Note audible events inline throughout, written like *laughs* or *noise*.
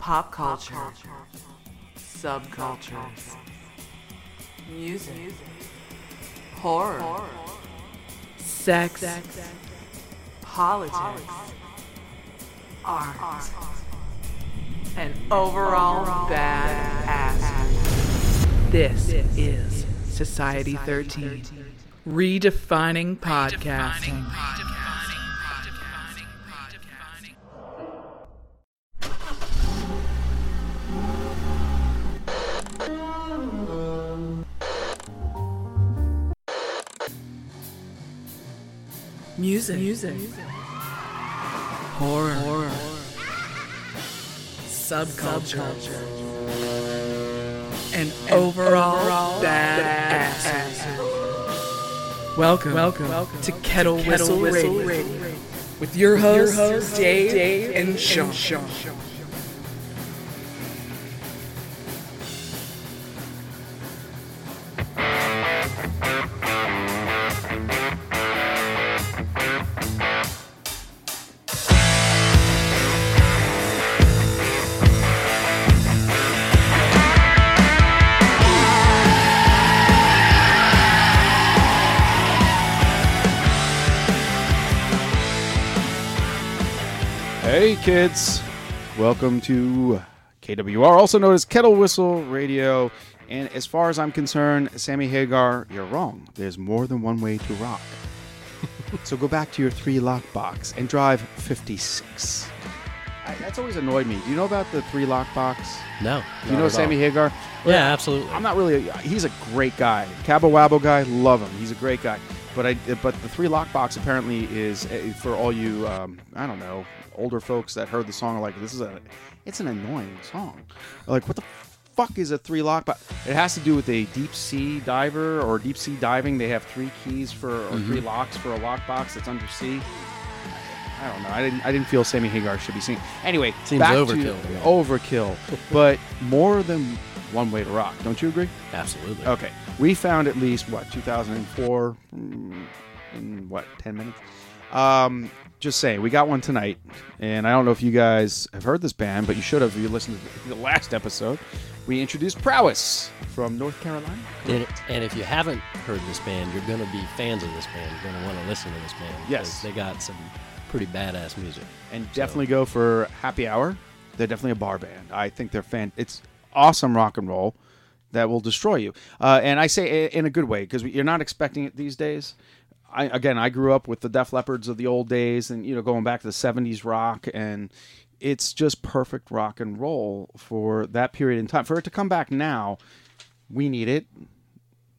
Pop culture, subcultures, music, horror, sex, politics, art, and overall bad ass. This is Society 13, redefining podcasting. Music. Music. Horror. Horror. Subculture. And, overall, bad ass. Welcome, welcome, welcome to Kettle, Whistle, Radio, Radio. with your hosts, host, Dave, Dave, and Sean. Sean. Hey, kids. Welcome to KWR, also known as Kettle Whistle Radio. And as far as I'm concerned, Sammy Hagar, you're wrong. There's more than one way to rock. *laughs* so go back to your three lock box and drive 56. I, that's always annoyed me. Do you know about the three lock box? No. Do you know Sammy Hagar? Yeah, absolutely. I'm not really. A, he's a great guy. Cabo Wabo guy, love him. He's a great guy. But I, but the three lock box apparently is eh, for all you, um, I don't know, older folks that heard the song are like, this is a, it's an annoying song. Like, what the fuck is a three lock But It has to do with a deep sea diver or deep sea diving. They have three keys for or Mm-hmm. three locks for a lock box that's under sea. I don't know. I didn't. I didn't feel Sammy Hagar should be seen. Anyway, Seems back overkill To, me. overkill, but more than one way to rock. Don't you agree? Absolutely. Okay, we found at least what 2004 mm, in what 10 minutes. Um, just saying, we got one tonight, and I don't know if you guys have heard this band, but you should have if you listened to the last episode. We introduced Prowess from North Carolina. And, and if you haven't heard this band, you're going to be fans of this band. You're going to want to listen to this band. Yes. because They got some pretty badass music. and definitely go for Happy Hour. They're definitely a bar band. I think they're fan. It's awesome rock and roll that will destroy you. Uh, and I say in a good way because you're not expecting it these days. I, again, I grew up with the Def Leppard's of the old days, and you know, going back to the '70s rock, and it's just perfect rock and roll for that period in time. For it to come back now, we need it.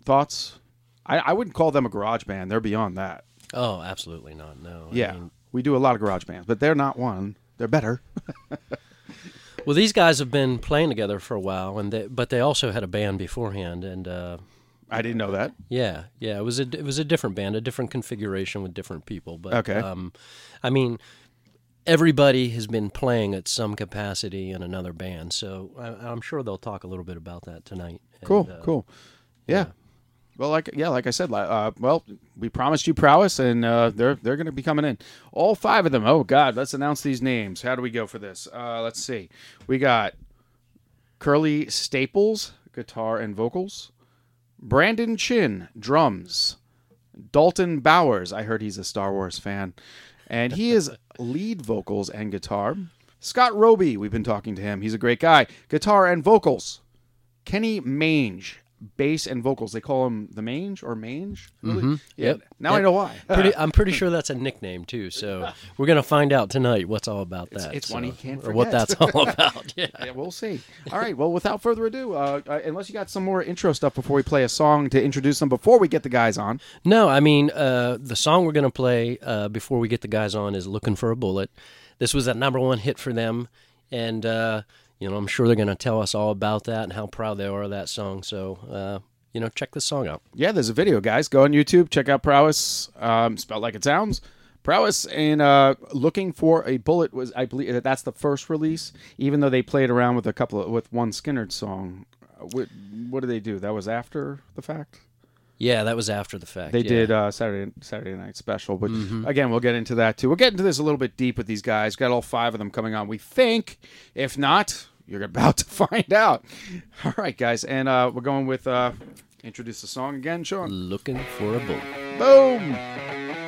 Thoughts? I, I wouldn't call them a garage band. They're beyond that. Oh, absolutely not. No. I Yeah, mean, we do a lot of garage bands, but they're not one. They're better. *laughs* well, these guys have been playing together for a while, and they, but they also had a band beforehand, and uh, I didn't know that. yeah, yeah, it was a it was a different band, a different configuration with different people. But Okay. um, I mean, everybody has been playing at some capacity in another band, so I, I'm sure they'll talk a little bit about that tonight. And, Cool, uh, cool. Yeah. Well, like yeah, like I said, uh, well, we promised you prowess, and uh, they're they're going to be coming in. All five of them. Oh God, let's announce these names. How do we go for this? Uh, let's see. We got Curly Staples, guitar and vocals. Brandon Chin, drums. Dalton Bowers. I heard he's a Star Wars fan. And he is *laughs* lead vocals and guitar. Scott Roby, we've been talking to him. He's a great guy. Guitar and vocals. Kenny Mange, bass and vocals. They call him the Mange or Mange? Really? Yeah. Yep. Now I know why. Pretty, *laughs* I'm pretty sure that's a nickname too. So *laughs* we're gonna find out tonight what's all about that. it's one he can't or what that's all *laughs* about. Yeah. Yeah, we'll see. All right. Well, without further ado, uh, uh, unless you got some more intro stuff before we play a song to introduce them before we get the guys on. No, I mean uh, the song we're gonna play uh, before we get the guys on is "Looking for a Bullet." This was a number one hit for them, and uh, you know I'm sure they're gonna tell us all about that and how proud they are of that song. So uh, you know, check the song out. Yeah, there's a video, guys. Go on YouTube, check out Prowess, um, spelled like it sounds. Prowess and uh, looking for a bullet was, I believe, that that's the first release. Even though they played around with a couple of, with one Skynyrd song. Uh, What, what did they do? That was after the fact. Yeah, that was after the fact. They yeah. did uh, Saturday Saturday Night Special, but again, we'll get into that too. We'll get into this a little bit deep with these guys. Got all five of them coming on. We think, if not, you're about to *laughs* find out. All right, guys, and uh, we're going with uh, introduce the song again, Sean. Looking for a bullet. Boom.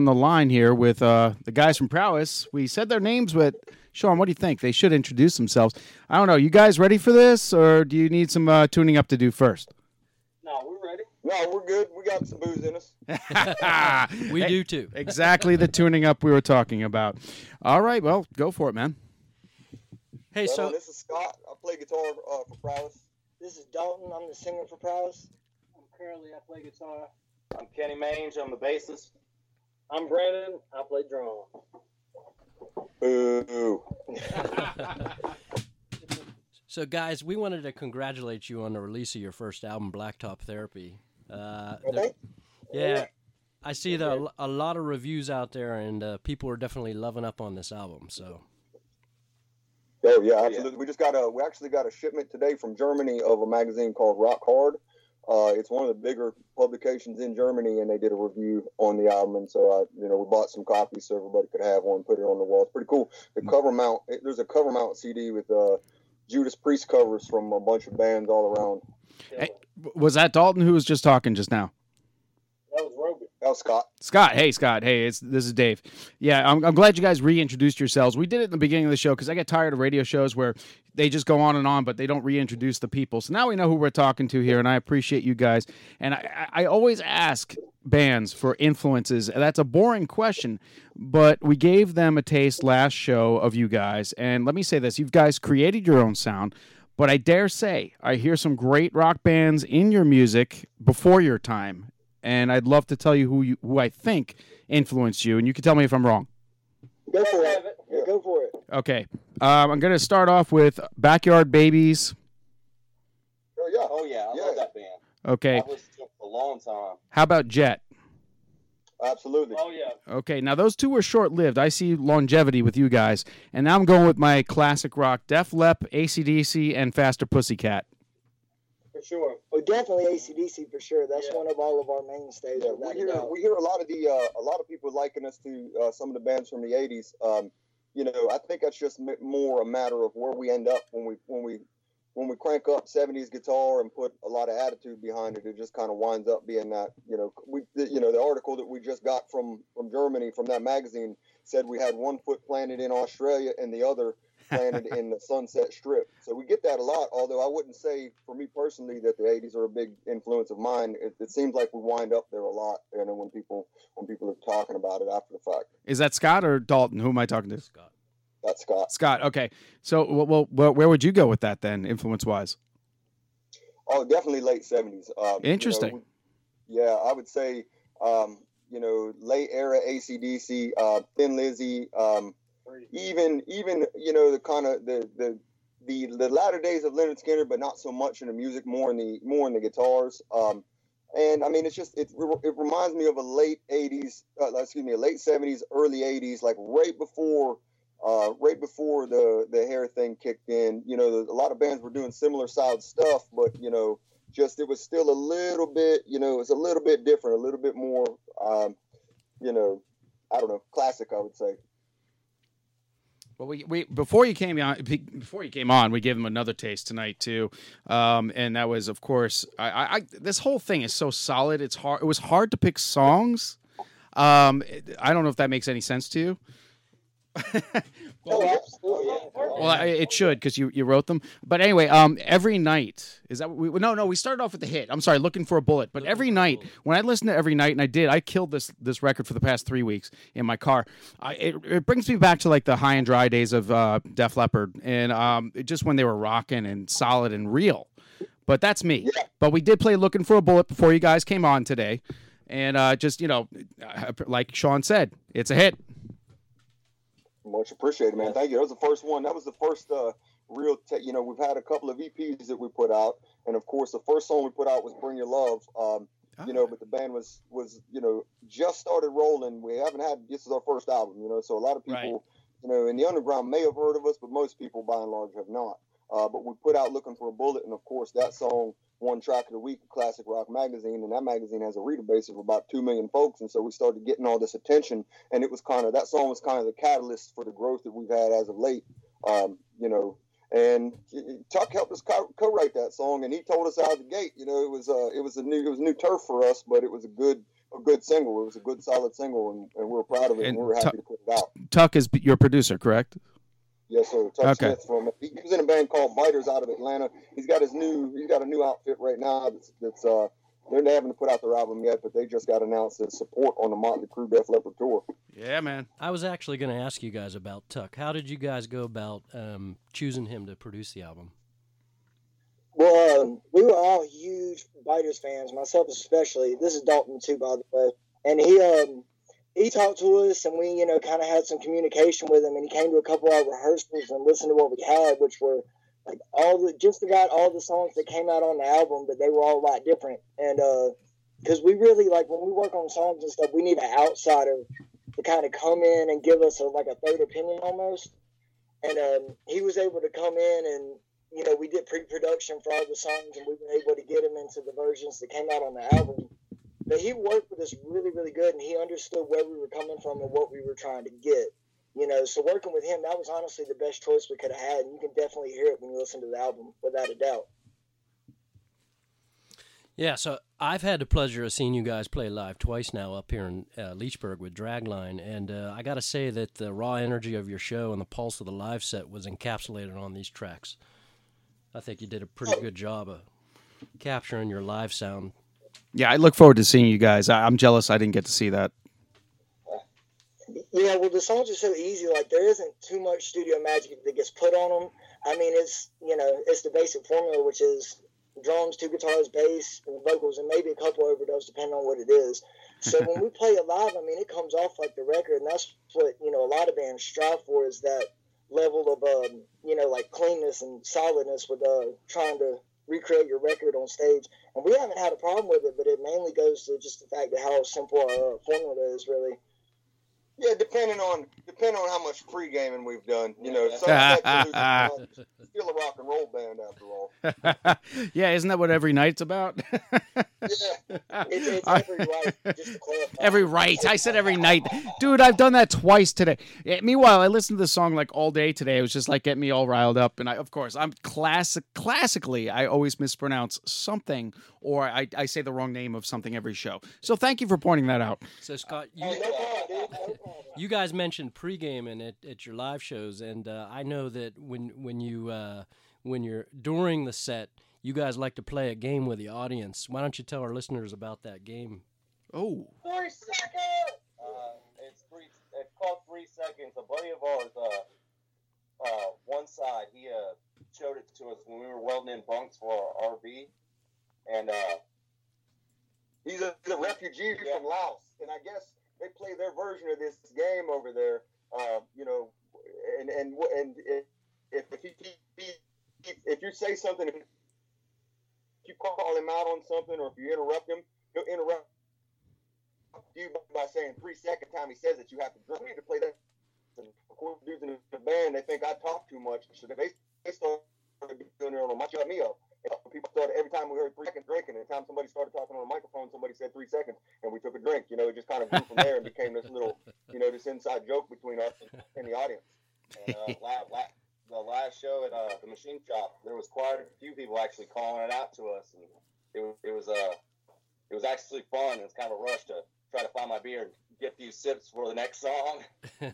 On the line here with uh, the guys from Prowess. We said their names, but Sean, what do you think? They should introduce themselves. I don't know. You guys ready for this, or do you need some uh, tuning up to do first? No, we're ready. No, we're good. We got some booze in us. *laughs* We do too. exactly the tuning up we were talking about. All right, well, go for it, man. Hey, Right so this is Scott. I play guitar uh, for Prowess. This is Dalton. I'm the singer for Prowess. I'm Curly. I play guitar. I'm Kenny Mange. I'm the bassist. I'm Brandon. I play drum. Boo. *laughs* So, guys, we wanted to congratulate you on the release of your first album, Blacktop Therapy. Uh, there- Okay. yeah, I see the, a lot of reviews out there, and uh, people are definitely loving up on this album. So, Oh yeah, absolutely. We just got a. We actually got a shipment today from Germany of a magazine called Rock Hard. Uh, it's one of the bigger publications in Germany, and they did a review on the album. And so, I, you know, we bought some copies so everybody could have one, put it on the wall. It's pretty cool. The cover mount, it, there's a cover mount CD with uh, Judas Priest covers from a bunch of bands all around. Hey, was that Dalton who was just talking just now? Was Scott. Scott, hey Scott, hey, it's this is Dave. Yeah, I'm, I'm glad you guys reintroduced yourselves. We did it in the beginning of the show because I get tired of radio shows where they just go on and on, but they don't reintroduce the people. So now we know who we're talking to here, and I appreciate you guys. And I I always ask bands for influences. That's a boring question, but we gave them a taste last show of you guys. And let me say this: you guys created your own sound. But I dare say I hear some great rock bands in your music before your time, and I'd love to tell you who you, who I think influenced you, and you can tell me if I'm wrong. Go for it. Yeah, go for it. Okay, um, I'm going to start off with Backyard Babies. Oh yeah. Oh yeah, I Yeah. love that band. Okay, I listened to it for a long time. how about Jet? Absolutely. Oh yeah. Okay, now those two were short lived. I see longevity with you guys, and now I'm going with my classic rock: Def Lep, ACDC, and Faster Pussycat. For sure. Well, definitely ACDC for sure. That's Yeah. one of all of our mainstays. Yeah, we hear we hear a lot of the uh, a lot of people liken us to uh, some of the bands from the '80s. Um, you know, I think that's just more a matter of where we end up when we when we when we crank up '70s guitar and put a lot of attitude behind it. It just kind of winds up being that. You know, we the, you know the article that we just got from from Germany from that magazine said we had one foot planted in Australia and the other planted in the Sunset Strip. So we get that a lot. Although I wouldn't say for me personally that the '80s are a big influence of mine. It, it seems like we wind up there a lot. You know, when people when people are talking about it after the fact. Is that Scott or Dalton? Who am I talking to? Scott. That's Scott. Scott. Okay, so well, well where would you go with that then, influence wise? Oh, definitely late '70s. Um, you know, Interesting. yeah, I would say. Um, you know, late era ACDC, uh, Thin Lizzy, um, even even you know the kind of the the the the latter days of Lynyrd Skynyrd, but not so much in the music, more in the more in the guitars. Um, and I mean, it's just it it reminds me of a late '80s, uh, excuse me, a late '70s, early '80s, like right before. Uh, right before the the hair thing kicked in, you know, a lot of bands were doing similar styled stuff, but you know, just it was still a little bit, you know, it's a little bit different, a little bit more, um, you know, I don't know, classic, I would say. Well, we, we before you came on before you came on, we gave them another taste tonight too, um, and that was of course I, I, I this whole thing is so solid. It's hard. It was hard to pick songs. Um, I don't know if that makes any sense to you. *laughs* Oh, absolutely. Yeah. Well, I- it should because you, you wrote them. But anyway, um, every night is that we no no we started off with the hit. I'm sorry, looking for a bullet. But every night when I listen to every night, and I did, I killed this this record for the past three weeks in my car. I, it, it brings me back to like the high and dry days of uh, Def Leppard, and um, it just when they were rocking and solid and real. But that's me. But we did play "Looking for a Bullet" before you guys came on today, and uh, just you know, like Sean said, it's a hit. Much appreciated, man. Thank you. That was the first one. That was the first uh, real, te- you know, we've had a couple of EPs that we put out, and of course, the first song we put out was "Bring Your Love." Um, You know, but the band was was you know just started rolling. We haven't had this is our first album, you know, so a lot of people, Right. you know, in the underground may have heard of us, but most people by and large have not. Uh, but we put out "Looking for a Bullet," and of course, that song won track of the week, of Classic Rock Magazine, and that magazine has a reader base of about two million folks, and so we started getting all this attention, and it was kind of that song was kind of the catalyst for the growth that we've had as of late. Um, you know, and Tuck helped us co- co-write that song, and he told us out of the gate, you know, it was uh, it was a new it was new turf for us, but it was a good a good single. It was a good solid single, and, and we are proud of it, and, And we are happy Tuck- to put it out. Tuck is your producer, correct? Yes, sir. Tuck Okay. Smith from he he was in a band called Biters out of Atlanta. He's got his new he's got a new outfit right now that's that's uh they're they haven't put out their album yet, but they just got announced as support on the Motley Crue Def Leppard tour. Yeah, man. I was actually going to ask you guys about Tuck. How did you guys go about um, choosing him to produce the album? Well, um, we were all huge Biters fans, myself especially. This is Dalton too, by the way. And he um he talked to us, and we you know kind of had some communication with him. And he came to a couple of our rehearsals and listened to what we had, which were like all the just about all the songs that came out on the album, but they were all a lot different. And uh, because we really like when we work on songs and stuff, we need an outsider to kind of come in and give us a, like a third opinion almost. And um, he was able to come in and you know, we did pre-production for all the songs, and we were able to get him into the versions that came out on the album. But he worked with us really, really good, and he understood where we were coming from and what we were trying to get. You know, so working with him, that was honestly the best choice we could have had, and you can definitely hear it when you listen to the album, without a doubt. Yeah, so I've had the pleasure of seeing you guys play live twice now up here in uh, Leechburg with Dragline, and uh, I got to say that the raw energy of your show and the pulse of the live set was encapsulated on these tracks. I think you did a pretty good job of capturing your live sound. Yeah, I look forward to seeing you guys. I, I'm jealous I didn't get to see that. Yeah, well, the songs are so easy. Like there isn't too much studio magic that gets put on them. I mean, it's you know, it's the basic formula, which is drums, two guitars, bass, and vocals, and maybe a couple overdubs, depending on what it is. So when we *laughs* play it live, I mean, it comes off like the record, and that's what you know a lot of bands strive for is that level of um, you know like cleanness and solidness with uh, trying to recreate your record on stage. And we haven't had a problem with it, but it mainly goes to just the fact of how simple our uh, formula is, really. Yeah, depending on depending on how much free gaming we've done, you know, some nights we lose a bunch. still a rock and roll band after all. *laughs* yeah, isn't that what every night's about? *laughs* Yeah, it's, it's every right. Just every right. I said every night. Dude, I've done that twice today. Yeah, meanwhile, I listened to the song like all day today. It was just like getting me all riled up. And I, of course, I'm classic. Classically, I always mispronounce something or I, I say the wrong name of something every show. So thank you for pointing that out. So Scott, you, Hey, no problem, dude. No problem. you guys mentioned pre-gaming at, at your live shows, and uh, I know that when when you uh, when you're during the set, you guys like to play a game with the audience. Why don't you tell our listeners about that game? Oh, Three seconds. Uh, it's three. It's called three seconds. A buddy of ours, uh, uh, one side, he uh showed it to us when we were welding in bunks for our RV, and uh, He's a, he's a refugee from Laos, and I guess they play their version of this game over there. Uh, you know, and and and if if he, he, if you say something, if you call him out on something, or if you interrupt him, he'll interrupt you by saying three second time he says it, you have to drink. We need to play that. Of course, dudes in the band they think I talk too much, so they they started doing their own. My shut me up. And people started every time we heard three seconds drinking. Every time somebody started talking on a microphone, somebody said three seconds, and we took a drink. You know, it just kind of grew from there and became this little, you know, this inside joke between us and the audience. and uh, the last show at uh, the machine shop, there was quite a few people actually calling it out to us, and it was it was uh it was actually fun. It was kind of a rush to try to find my beer and get these sips for the next song. *laughs*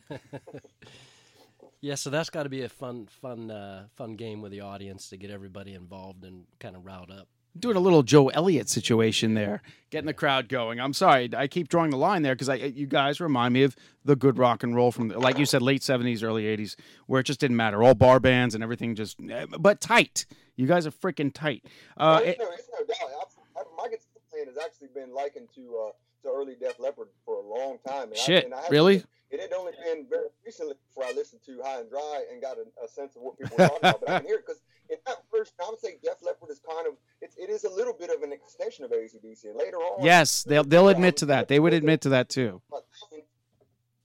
Yeah, so that's got to be a fun, fun, uh, fun game with the audience to get everybody involved and kind of riled up. doing a little Joe Elliott situation there, getting the crowd going. I'm sorry, I keep drawing the line there because I you guys remind me of the good rock and roll from, like you said, late '70s, early '80s, where it just didn't matter, all bar bands and everything, just but tight. You guys are freaking tight. Uh, Well, it- it's, no, it's no doubt. I, I, my guitar playing has actually been likened to uh, to early Def Leppard for a long time. And Shit, I, and I haven't really? It had only been very recently before I listened to High and Dry and got a, a sense of what people were talking about. But I can hear it because in that first, I would say Def Leppard is kind of it's, it is a little bit of an extension of ACDC. And later on, yes, they'll they'll admit to that. They would admit to that too.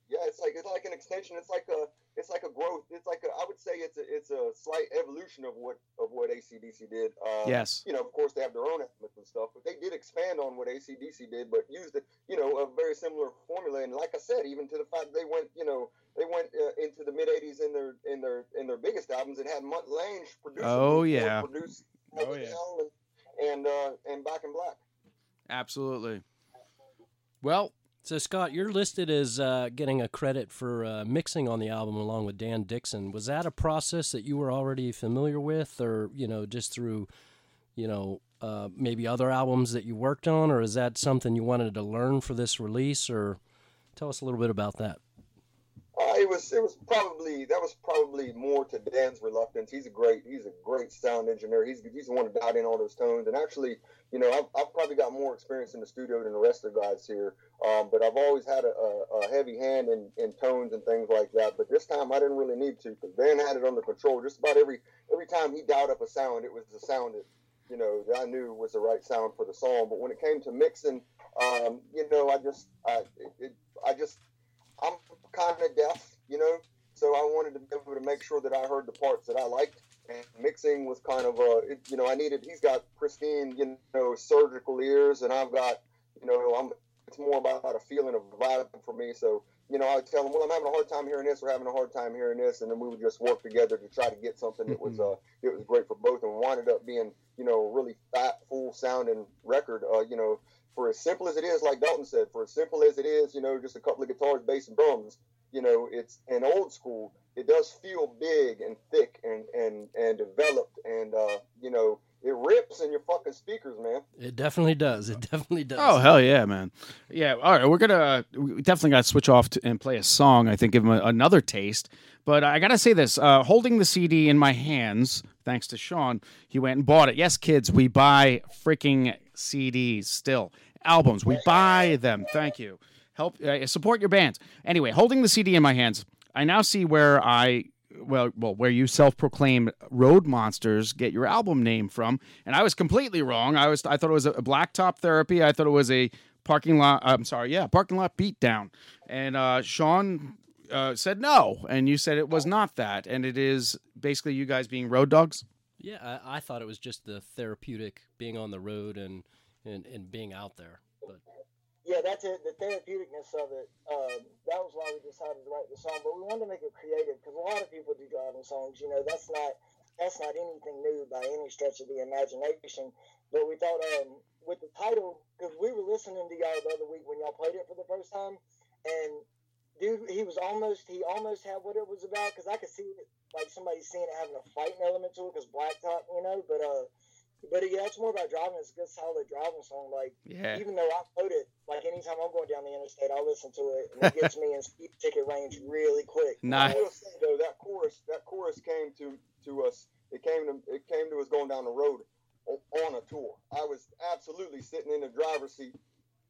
Yeah, it's like it's like an extension. It's like a it's like a growth. It's like a I would say it's a it's a slight evolution of what of what ACDC did. Um, Yes. You know, of course they have their own elements and stuff, but they did expand on what ACDC did, but used it you know a very similar formula. And like I said, even to the fact they went you know they went uh, into the mid '80s in their in their in their biggest albums and had Mutt Lange produce. Oh, yeah. Produce Oh, yeah. and and, uh, and Back in Black. Absolutely. Well, So Scott, you're listed as uh, getting a credit for uh, mixing on the album along with Dan Dixon. Was that a process that you were already familiar with, or you know, just through, you know, uh, maybe other albums that you worked on, or is that something you wanted to learn for this release? Or tell us a little bit about that. It was it was probably that was probably more to Dan's reluctance. He's a great he's a great sound engineer. He's he's the one who dialed in all those tones. And actually, you know, I've, I've probably got more experience in the studio than the rest of the guys here. Um, but I've always had a, a, a heavy hand in, in tones and things like that. But this time I didn't really need to because Dan had it under control. Just about every every time he dialed up a sound, it was the sound that you know that I knew was the right sound for the song. But when it came to mixing, um, you know, I just I it, I just I'm kind of deaf, you know, so I wanted to be able to make sure that I heard the parts that I liked. And mixing was kind of a, it, you know, I needed. He's got pristine, you know, surgical ears, and I've got, you know, I'm. It's more about a feeling of vibe for me. So you know, I would tell him, well, I'm having a hard time hearing this, or having a hard time hearing this, and then we would just work together to try to get something that was uh, it was great for both, and wound up being, you know, really fat, full sounding record. Uh, you know, for as simple as it is, like Dalton said, for as simple as it is, you know, just a couple of guitars, bass, and drums. You know, it's an old school. It does feel big and thick and and and developed, and uh, you know, it rips in your fucking speakers, man. It definitely does. It definitely does. Oh hell yeah, man! Yeah, all right. We're gonna we definitely got to switch off to, and play a song. I think give him a, another taste. But I gotta say this: uh, holding the CD in my hands, thanks to Sean, he went and bought it. Yes, kids, we buy freaking CDs still, albums. We buy them. Thank you. Help uh, support your bands. Anyway, holding the CD in my hands, I now see where I well, well, where you self-proclaimed road monsters get your album name from, and I was completely wrong. I was, I thought it was a blacktop therapy. I thought it was a parking lot. I'm sorry, yeah, parking lot beatdown. And uh, Sean uh, said no, and you said it was not that, and it is basically you guys being road dogs. Yeah, I, I thought it was just the therapeutic being on the road and, and, and being out there. But Yeah, that's it. The therapeuticness of it. Um, that was why we decided to write the song. But we wanted to make it creative because a lot of people do driving songs. You know, that's not that's not anything new by any stretch of the imagination. But we thought um, with the title, because we were listening to y'all the other week when y'all played it for the first time, and dude, he was almost he almost had what it was about because I could see it like somebody seeing it having a fighting element to it because blacktop, you know. But uh, but yeah, it's more about driving. It's a good solid driving song. Like Yeah. even though I load it, like anytime I'm going down the interstate, I'll listen to it, and it gets me in speed ticket range really quick. *laughs* Nice. I will say though that chorus, that chorus came to to us. It came to it came to us going down the road on a tour. I was absolutely sitting in the driver's seat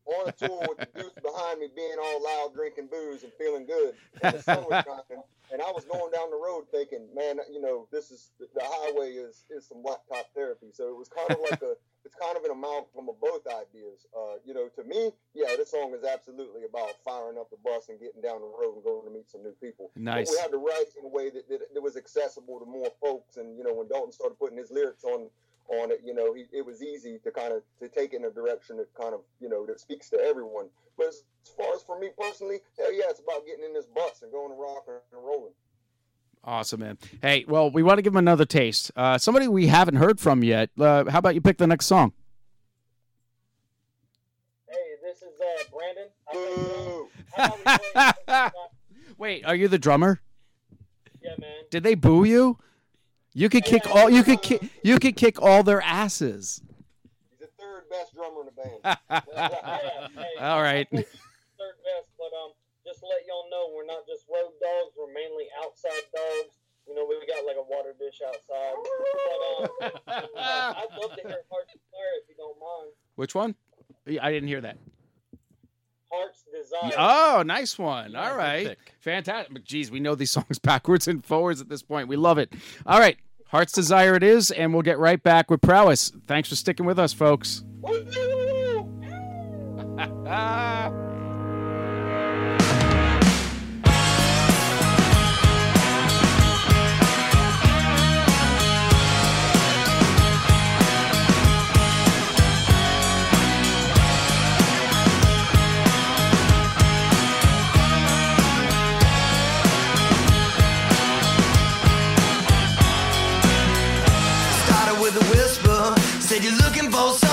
on a tour with the *laughs* me being all loud, drinking booze and feeling good. And the sun was *laughs* shining, and I was going down the road thinking, man, you know, this is the highway is is some blacktop therapy. So it was kind of like a *laughs* it's kind of an amalgam of both ideas. Uh, you know, to me, yeah, this song is absolutely about firing up the bus and getting down the road and going to meet some new people. Nice. But we had to write in a way that, that, that was accessible to more folks. And you know, when Dalton started putting his lyrics on on it, you know, he, it was easy to kind of to take it in a direction that kind of you know that speaks to everyone. But as, as far as for me personally, hell yeah, it's about getting in this bus and going to rock and rolling. Awesome, man. Hey, well, we want to give him another taste. Uh, somebody we haven't heard from yet. Uh, how about you pick the next song? Hey, this is uh, Brandon. I play drums. How about *laughs* Wait, are you the drummer? yeah, man. Did they boo you? You could kick all. You could kick. You could kick all their asses. He's the third best drummer in the band. *laughs* Yeah, hey, All right. I play third best, but um, just to let y'all know, we're not just road dogs. We're mainly outside dogs. You know, we got like a water dish outside. But um, *laughs* I'd love to hear Heart's Desire if you don't mind. Which one? I didn't hear that. Heart's Desire. Oh, nice one. Yeah, All good right. pick. Fantastic. But geez, we know these *laughs* songs backwards and forwards at this point. We love it. All right. Heart's Desire it is, and we'll get right back with Prowess. Thanks for sticking with us, folks. *laughs* said you're looking for something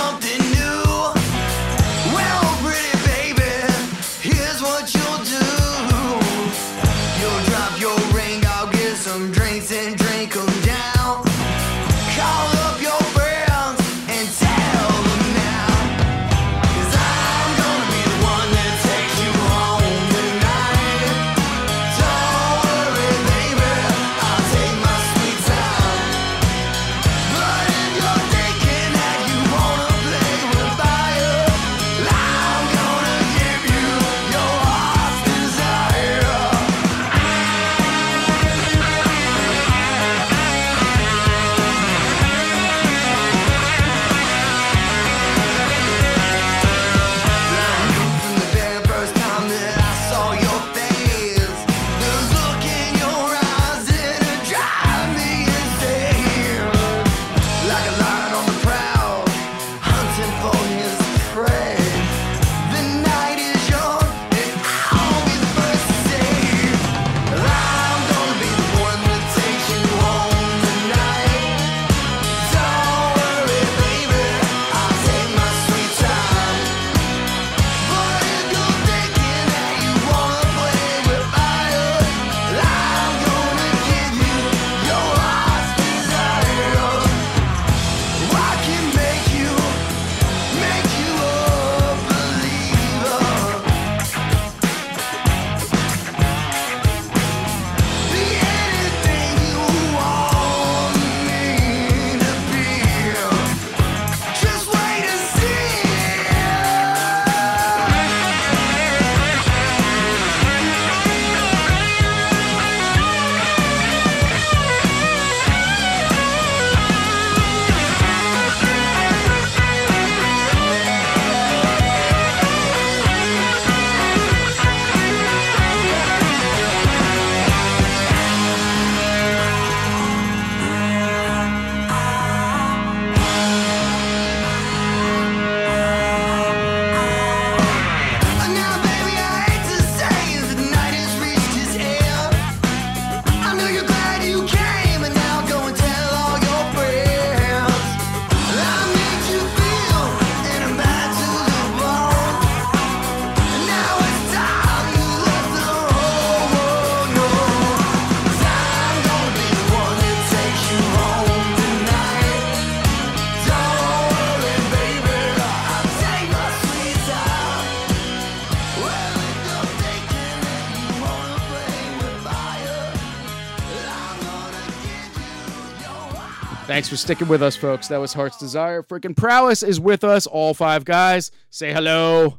Thanks for sticking with us, folks. That was Heart's Desire. Freaking Prowess is with us, all five guys. Say hello.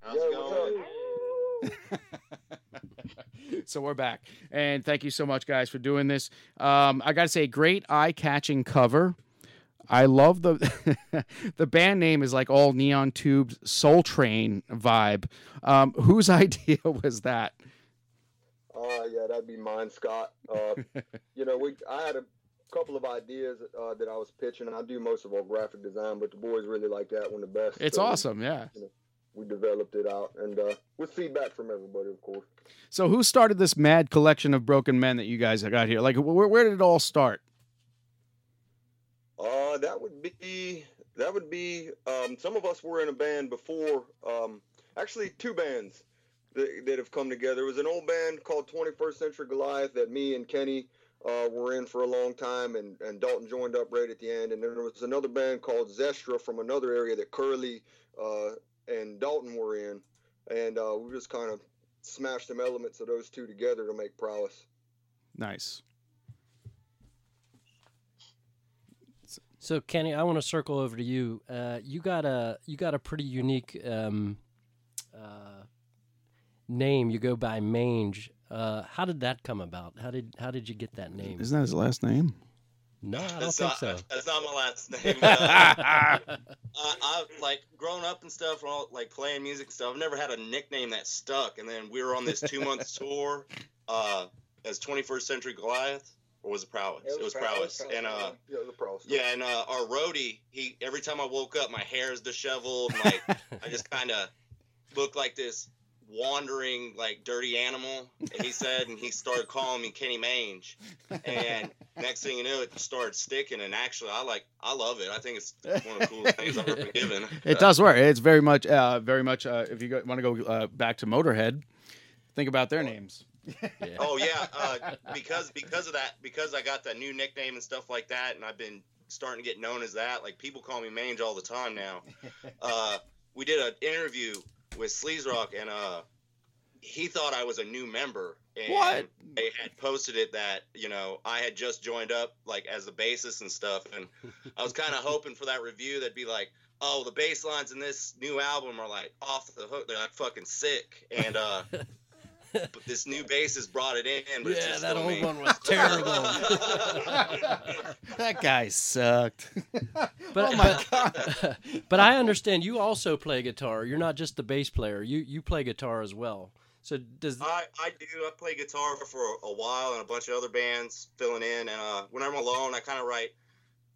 How's it going? *laughs* So we're back, and thank you so much, guys, for doing this. Um, I got to say, great eye-catching cover. I love the *laughs* the band name is like all neon tubes, Soul Train vibe. Um, whose *laughs* idea was that? Uh, yeah, that'd be mine, Scott. Uh, you know, we I had a couple of ideas uh, that I was pitching. And I do most of our graphic design, but the boys really like that one the best. It's so awesome, yeah. We developed it out, and uh, with feedback from everybody, of course. So who started this mad collection of broken men that you guys have got here? Like, where, where did it all start? Uh, that would be that would be. Um, some of us were in a band before. Um, actually, two bands that, that have come together. It was an old band called 21st Century Goliath that me and Kenny uh, were in for a long time, and, and Dalton joined up right at the end. And then there was another band called Zestra from another area that Curly uh, and Dalton were in, and uh, we just kind of smashed some elements of those two together to make Prowess. Nice. So Kenny, I want to circle over to you. Uh, you got a you got a pretty unique um, uh, name. You go by Mange. Uh, how did that come about? How did how did you get that name? Isn't that his last name? No, I don't That's think not, so. *laughs* That's not my last *laughs* name. uh, I, I like growing up and stuff, all, like playing music and stuff. I've never had a nickname that stuck. And then we were on this two month *laughs* tour uh, as 21st Century Goliath, or was it Prowess? It was, Prowess. And uh, yeah, it was Prowess. yeah, and uh, our roadie, he every time I woke up, my hair is disheveled. Like I just kind of looked like this wandering, like dirty animal. He said, and he started calling me Kenny Mange. And next thing you know, it started sticking. And actually, I like, I love it. I think it's one of the coolest things I've ever been given. *laughs* It does work. It's very much, uh, very much. Uh, if you want to go uh, back to Motorhead, think about their names. Oh yeah, uh, because because of that, because I got that new nickname and stuff like that, and I've been starting to get known as that. Like people call me Mange all the time now. Uh, we did an interview with Sleaze Roxx, and uh, he thought I was a new member. And What? They had posted it that you know I had just joined up like as the bassist and stuff, and *laughs* I was kind of hoping for that review that'd be like. Oh, the bass lines in this new album are like off the hook. They're like fucking sick, and uh, *laughs* but this new bassist brought it in. But Yeah, just that old me. one was *laughs* terrible. that guy sucked. *laughs* But, oh my but, *laughs* but I understand you also play guitar. You're not just the bass player. You you play guitar as well. So does I, I do. I play guitar for a while in a bunch of other bands, filling in. And uh, when I'm alone, I kind of write,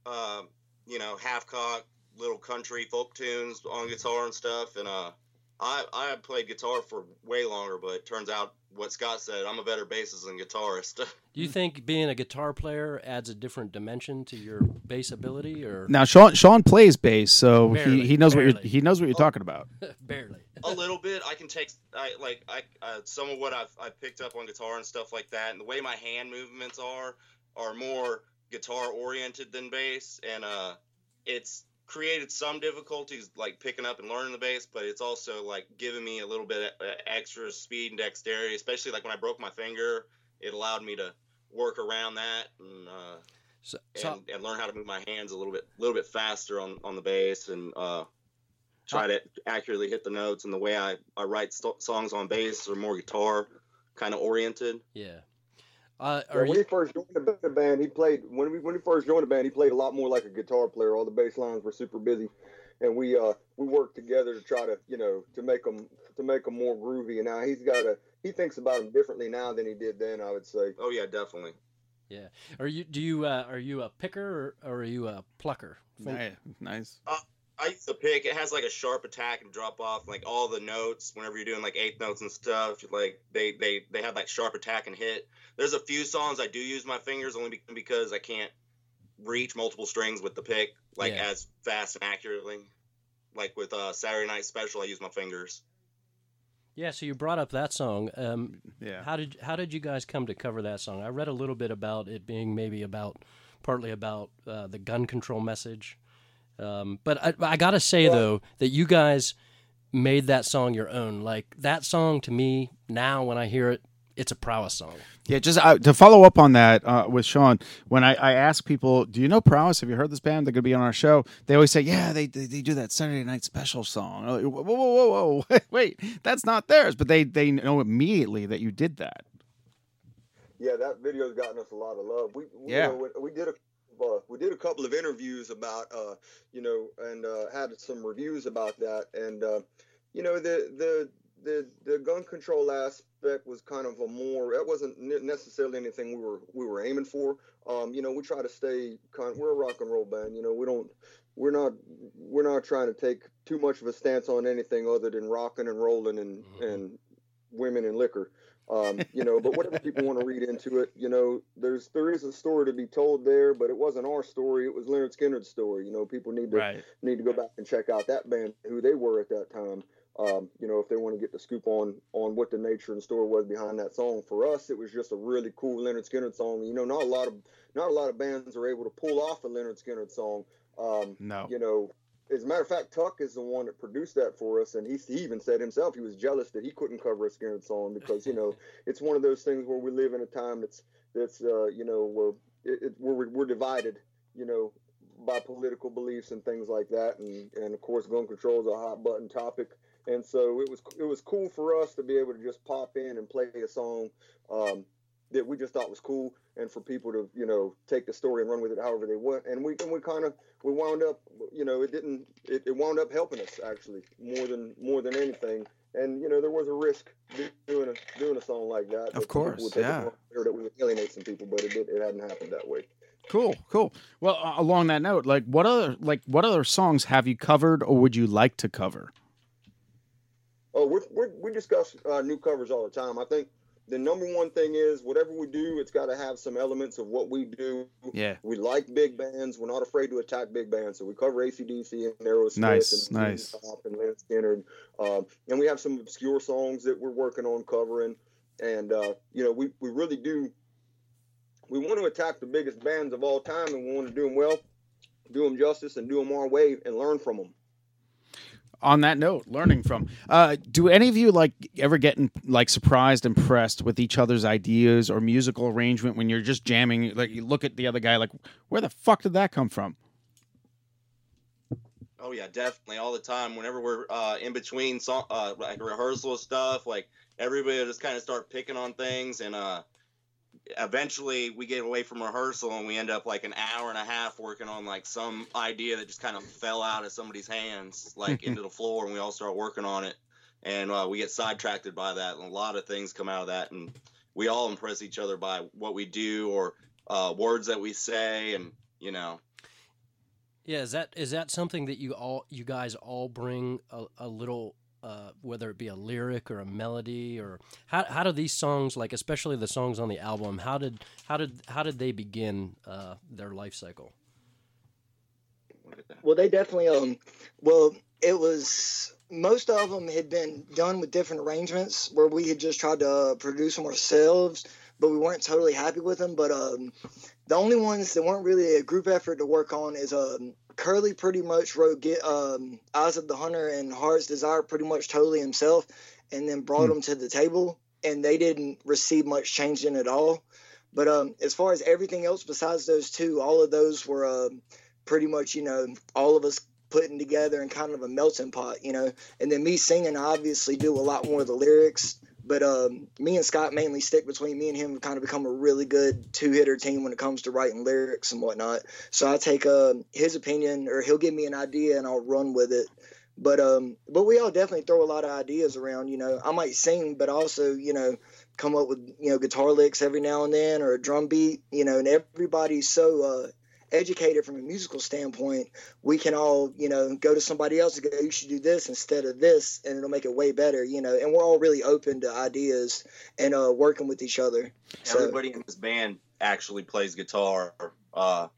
um, you know, half cock, little country folk tunes on guitar and stuff. And uh, I I played guitar for way longer, but it turns out what Scott said, I'm a better bassist than guitarist. *laughs* do you think being a guitar player adds a different dimension to your bass ability, or Now Sean Sean plays bass, so Barely, he, he knows what you're he knows what you're talking about. *laughs* barely? a little bit. I can take I like I uh, some of what I've I picked up on guitar and stuff like that, and the way my hand movements are are more guitar oriented than bass, and uh, it's created some difficulties like picking up and learning the bass, but it's also like giving me a little bit uh, extra speed and dexterity, especially like when I broke my finger, it allowed me to work around that and. Uh, So, so and, and learn how to move my hands a little bit, a little bit faster on, on the bass, and uh, try to accurately hit the notes. And the way I, I write st- songs on bass are more guitar kind of oriented. yeah. Uh, Yeah, are when you, he first joined the the band, he played when we when he first joined the band, he played a lot more like a guitar player. All the bass lines were super busy, and we uh we worked together to try to you know to make them to make them more groovy. And now he's got a he thinks about them differently now than he did then. I would say. Oh yeah, definitely. yeah. Are you do you uh, are you a picker or, or are you a plucker? Nice. nice. I use the pick. It has like a sharp attack and drop off. Like all the notes, whenever you're doing like eighth notes and stuff, like they they they have like sharp attack and hit. There's a few songs I do use my fingers only because I can't reach multiple strings with the pick like Yeah. as fast and accurately. Like with uh, Saturday Night Special, I use my fingers. Yeah. So you brought up that song. Um, Yeah. How did how did you guys come to cover that song? I read a little bit about it being maybe about partly about uh, the gun control message, um, but I, I gotta say though that you guys made that song your own. Like that song to me now when I hear it, it's a prowess song. Yeah, just uh, to follow up on that uh, with Sean, when I, I ask people, "Do you know Prowess? Have you heard this band? They're going to be on our show." They always say, "Yeah, they, they they do that Saturday Night Special song." Like, whoa, whoa, whoa, whoa, *laughs* whoa! Wait, that's not theirs. But they they know immediately that you did that. Yeah, that video's gotten us a lot of love. We, we Yeah. you know, we, we did a uh, we did a couple of interviews about uh, you know and uh, had some reviews about that and uh, you know the the the the gun control aspect was kind of a more that wasn't necessarily anything we were we were aiming for. Um, you know, we try to stay kind. We're a rock and roll band. You know, we don't we're not we're not trying to take too much of a stance on anything other than rocking and rolling and and women and liquor. Um, you know, but whatever people want to read into it, you know, there's there is a story to be told there, but it wasn't our story. It was Lynyrd Skynyrd's story. You know, people need to Right. need to go back and check out that band, who they were at that time. Um, you know, if they want to get the scoop on on what the nature and story was behind that song. For us, it was just a really cool Lynyrd Skynyrd song. You know, not a lot of not a lot of bands are able to pull off a Lynyrd Skynyrd song. Um, No. you know, as a matter of fact, Tuck is the one that produced that for us, and he, he even said himself he was jealous that he couldn't cover a Skynyrd song because you know *laughs* it's one of those things where we live in a time that's that's uh, you know where it, we're, we're divided, you know, by political beliefs and things like that, and and of course gun control is a hot button topic, and so it was it was cool for us to be able to just pop in and play a song. Um, that we just thought was cool, and for people to you know take the story and run with it however they want, and we and we kind of we wound up you know it didn't it, it wound up helping us actually more than more than anything, and you know there was a risk doing a doing a song like that. of course, yeah. or that we would alienate some people, but it did, it hadn't happened that way. Cool, cool. Well, uh, along that note, like what other like what other songs have you covered or would you like to cover? Oh, we're, we're, we discuss uh, new covers all the time. I think the number one thing is whatever we do, it's got to have some elements of what we do. Yeah. We like big bands. We're not afraid to attack big bands. So we cover ACDC and Aerosmith Nice, and nice. Pop and Lynyrd Skynyrd. Um, and we have some obscure songs that we're working on covering. And, uh, you know, we, we really do. We want to attack the biggest bands of all time and we want to do them well, do them justice, and do them our way and learn from them. On that note, learning from. Uh, do any of you like ever get in, like surprised, impressed with each other's ideas or musical arrangement when you're just jamming? Like you look at the other guy, like, where the fuck did that come from? Oh yeah, definitely all the time. Whenever we're uh, in between song, uh, like rehearsal stuff, like everybody will just kind of start picking on things, and uh, eventually we get away from rehearsal and we end up like an hour and a half working on like some idea that just kind of fell out of somebody's hands, like *laughs* into the floor, and we all start working on it, and uh, we get sidetracked by that, and a lot of things come out of that, and we all impress each other by what we do or uh, words that we say, and you know. Yeah, is that is that something that you all you guys all bring a, a little uh, whether it be a lyric or a melody or how how do these songs like especially the songs on the album how did how did how did they begin uh, their life cycle? Well, they definitely um. Well, it was most of them had been done with different arrangements where we had just tried to uh, produce them ourselves, but we weren't totally happy with them. But um, the only ones that weren't really a group effort to work on is um. Curly pretty much wrote get um Eyes of the Hunter and Heart's Desire pretty much totally himself, and then brought them to the table, and they didn't receive much changing at all. But um, as far as everything else besides those two, all of those were um, pretty much, you know, all of us putting together in kind of a melting pot, you know. And then me singing, I obviously do a lot more of the lyrics. But um, me and Scott mainly stick between me and him. kind of become a really good two hitter team when it comes to writing lyrics and whatnot. So I take uh, his opinion, or he'll give me an idea, and I'll run with it. But um, but we all definitely throw a lot of ideas around. You know, I might sing, but also you know come up with you know guitar licks every now and then or a drum beat. You know, and everybody's so uh, educated from a musical standpoint, we can all, you know, go to somebody else and go, you should do this instead of this, and it'll make it way better, you know. And we're all really open to ideas and uh, working with each other. Everybody in this band actually plays guitar uh,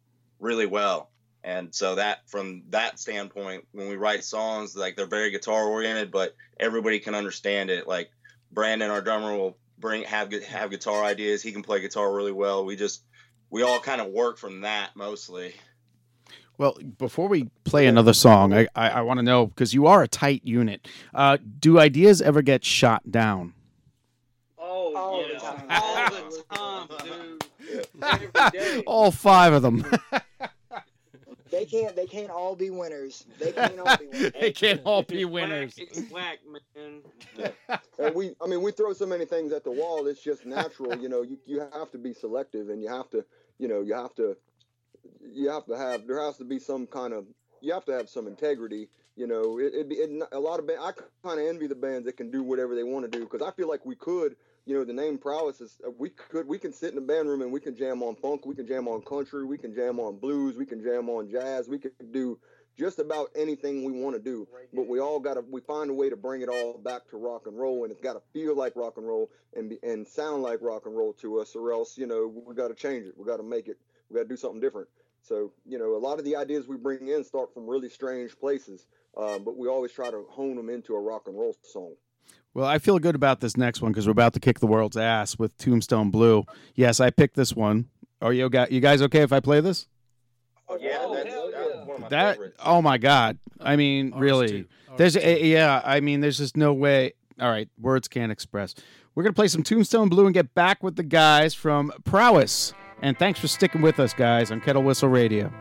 really well and so that from that standpoint when we write songs like they're very guitar oriented but everybody can understand it like brandon our drummer will bring have have guitar ideas he can play guitar really well we just we all kind of work from that mostly. Well, before we play another song, I, I, I want to know because you are a tight unit. Uh, do ideas ever get shot down? Oh, all yeah. all the time, dude. *laughs* All five of them. *laughs* They can't. They can't all be winners. They can't all be *laughs* winners. they can't all be winners. It's whack, man. and we i mean we throw so many things at the wall it's just natural you know you, you have to be selective and you have to you know you have to you have to have there has to be some kind of you have to have some integrity you know it, it, it a lot of band, i kind of envy the bands that can do whatever they want to do because i feel like we could you know the name prowess is uh, we could we can sit in the band room and we can jam on funk we can jam on country we can jam on blues we can jam on jazz we could do just about anything we want to do but we all got to we find a way to bring it all back to rock and roll and it's got to feel like rock and roll and be, and sound like rock and roll to us or else you know we got to change it we got to make it we got to do something different. So you know a lot of the ideas we bring in start from really strange places uh, but we always try to hone them into a rock and roll song Well, I feel good about this next one because we're about to kick the world's ass with Tombstone Blue. Yes, I picked this one. Are you guys, you guys okay if I play this? Oh, Yeah, that's, that's one of my That favorites. oh my god! I mean, really, there's a, yeah. I mean, there's just no way. All right, words can't express. We're gonna play some Tombstone Blue and get back with the guys from Prowess. And thanks for sticking with us, guys, on Kettle Whistle Radio.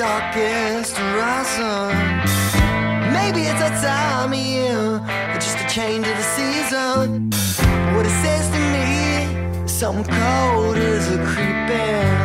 Darkest horizon. Maybe it's that time of year, or just a change of the season. What it says to me something cold is a creeping.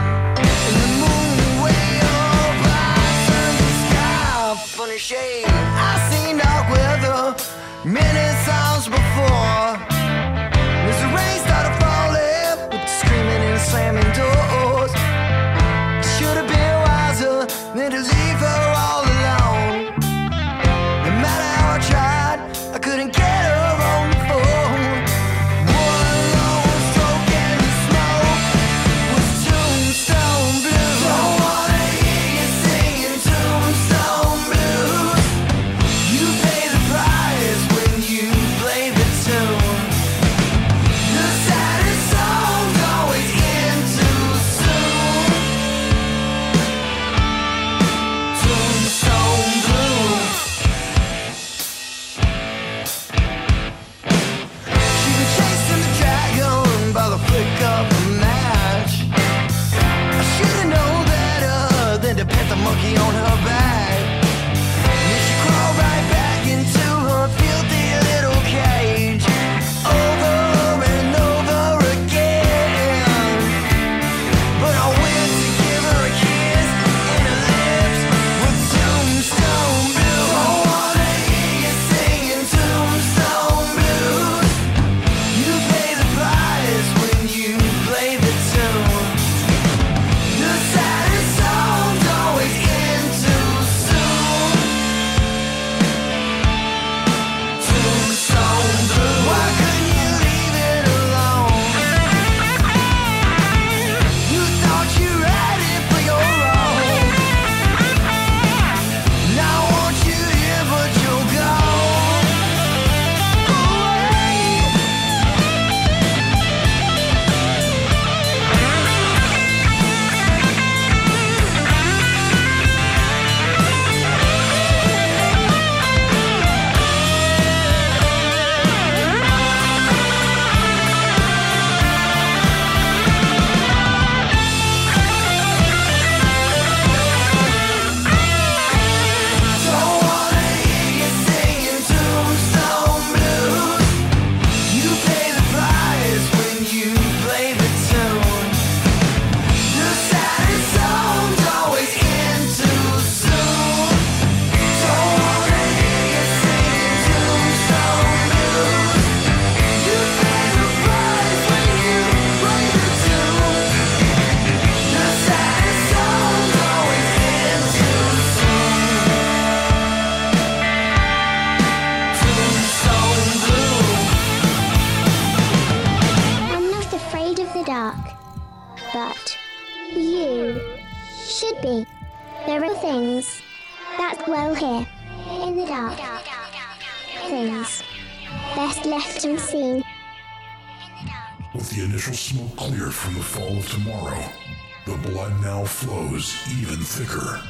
Flows even thicker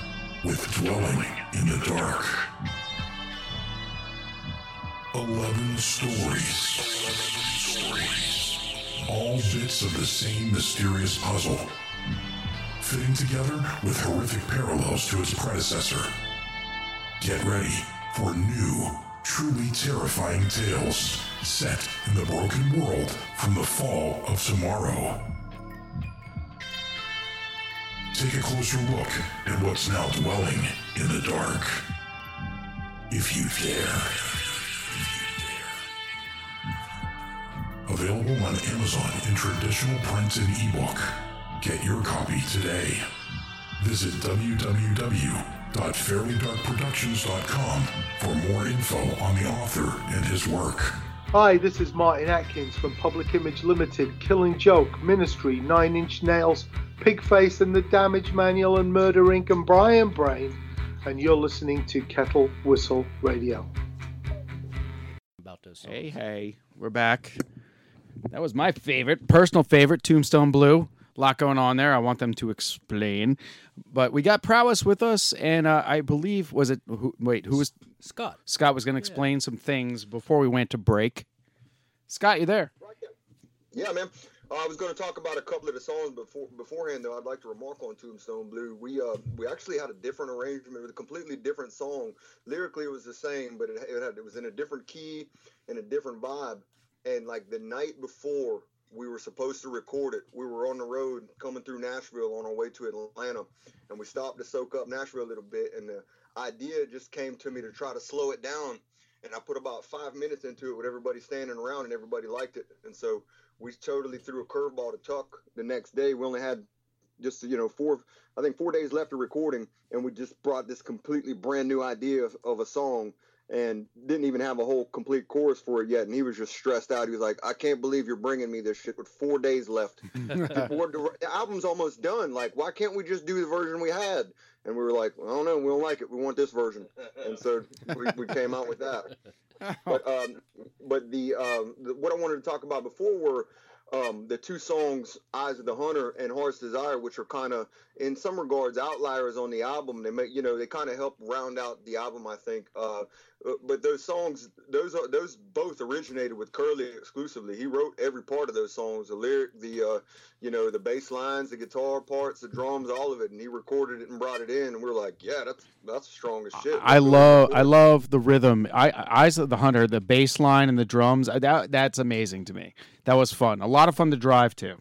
with dwelling in the dark. Eleven stories. All bits of the same mysterious puzzle, fitting together with horrific parallels to its predecessor. Get ready for new, truly terrifying tales set in the broken world from the fall of tomorrow. Take a closer look at what's now dwelling in the dark. If you dare. Available on Amazon in traditional print and ebook. Get your copy today. Visit www.fairlydarkproductions.com for more info on the author and his work. Hi, this is Martin Atkins from Public Image Limited, Killing Joke, Ministry, Nine Inch Nails, Pigface and the Damage Manual, and Murder Inc. and Brian Brain, and you're listening to Kettle Whistle Radio. About those Hey, hey, we're back. That was my favorite, personal favorite, Tombstone Blue. A lot going on there. I want them to explain. But we got Prowess with us, and uh, I believe was it? Who, wait, who was Scott? Scott was going to explain some things before we went to break. Scott, you there? Yeah, man. Uh, I was going to talk about a couple of the songs before beforehand, though. I'd like to remark on Tombstone Blue. We uh we actually had a different arrangement with a completely different song. Lyrically, it was the same, but it, it had it was in a different key and a different vibe. And like the night before we were supposed to record it, we were on the road coming through Nashville on our way to Atlanta, and we stopped to soak up Nashville a little bit. And the idea just came to me to try to slow it down and I put about five minutes into it with everybody standing around, and everybody liked it. And so we totally threw a curveball to Tuck the next day. We only had just you know four, I think four days left of recording, and we just brought this completely brand new idea of, of a song. And didn't even have a whole complete chorus for it yet, and he was just stressed out. He was like, "I can't believe you're bringing me this shit with four days left. *laughs* The, the album's almost done. Like, why can't we just do the version we had?" And we were like, "I don't know. We don't like it. We want this version." And so we, we came out with that *laughs* *laughs* but um, but the, um, the what I wanted to talk about before were um, the two songs "Eyes of the Hunter" and "Heart's Desire," which are kind of, in some regards, outliers on the album. They make you know they kind of help round out the album, I think. Uh, but those songs, those are those both originated with Curly exclusively. He wrote every part of those songs, the lyric, the uh, you know the bass lines, the guitar parts, the drums, all of it, and he recorded it and brought it in. And we are like, yeah, that's that's strong as shit. I love I love the rhythm. I Eyes of the Hunter, the bass line and the drums. uh, That that's amazing to me. That was fun. A lot of fun to drive to.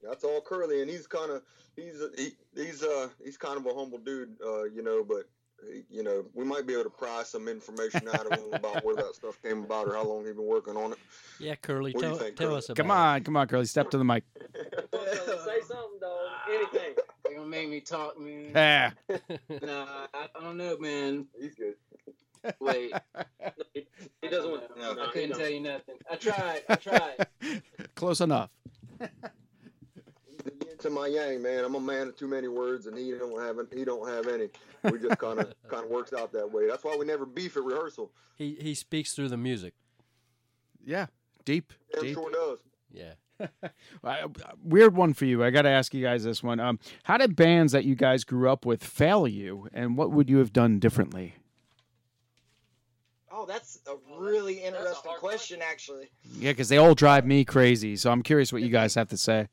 That's all Curly, and he's kind of he's he, he's uh he's kind of a humble dude, uh, you know, but. He- You know, we might be able to pry some information out of him about where that stuff came about or how long he's been working on it. Yeah, Curly, What tell, think, tell Curly? us about Come on, come on, Curly, step to the mic. Say something, dog. Anything. They gonna make me talk, man. *laughs* Yeah. nah, I, I don't know, man. He's good. Wait, He doesn't want. no, no, I couldn't don't. tell you nothing. I tried. I tried. *laughs* Close enough. *laughs* The to my yang, man. I'm a man of too many words, and he don't have he don't have any. We just kind of *laughs* kind of works out that way. That's why we never beef at rehearsal. He he speaks through the music. Yeah. Deep. Damn deep. sure does. Yeah. *laughs* Weird one for you. I got to ask you guys this one. Um, how did bands that you guys grew up with fail you, and what would you have done differently? Oh, that's a really interesting question, actually. Yeah, because they all drive me crazy. So I'm curious what you guys have to say.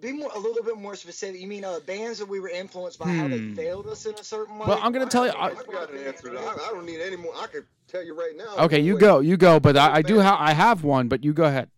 Be more, a little bit more specific. You mean uh, bands that we were influenced by how they Hmm. failed us in a certain way? Well, I'm gonna tell you. I, I got an answer. to that. I, I don't need any more. I can tell you right now. okay, you Wait. go, you go. But I, I do have, I have one. But you go ahead.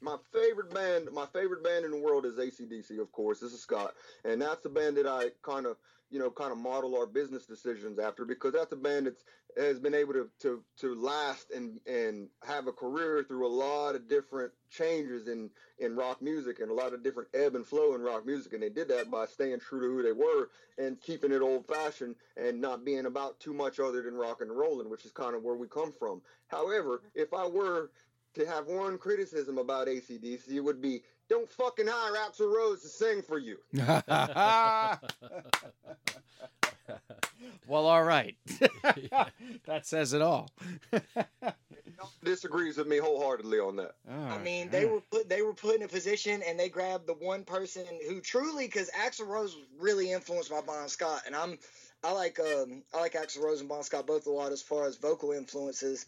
My favorite band, my favorite band in the world is ACDC, of course. This is Scott, and that's the band that I kind of, you know, kind of model our business decisions after because that's a band that has been able to to to last and and have a career through a lot of different changes in in rock music and a lot of different ebb and flow in rock music, and they did that by staying true to who they were and keeping it old fashioned and not being about too much other than rock and rolling, which is kind of where we come from. However, if I were to have one criticism about ACDC, it would be don't fucking hire Axl Rose to sing for you. *laughs* *laughs* well, all right. *laughs* that says it all. Disagrees with me wholeheartedly on that. I mean, they were put they were put in a position and they grabbed the one person who truly, because Axl Rose was really influenced by Bon Scott, and I'm I like um I like Axl Rose and Bon Scott both a lot as far as vocal influences,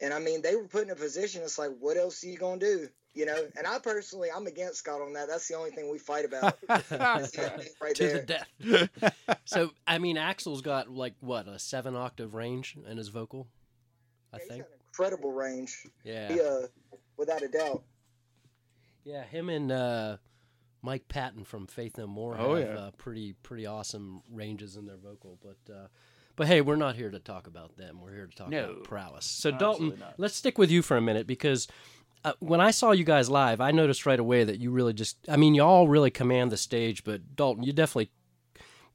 and I mean they were put in a position. It's like, what else are you gonna do? You know, and I personally, I'm against Scott on that. That's the only thing we fight about. *laughs* right to there. the death. so I mean, Axl's got like what a seven octave range in his vocal. I think. Incredible range. Yeah. He, uh, without a doubt. Yeah, him and uh, Mike Patton from Faith No More Oh, have yeah. uh, pretty pretty awesome ranges in their vocal. But uh, but hey, we're not here to talk about them. We're here to talk No, about prowess. So Dalton, let's stick with you for a minute because. Uh, when I saw you guys live, I noticed right away that you really just—I mean, you all really command the stage, but Dalton, you definitely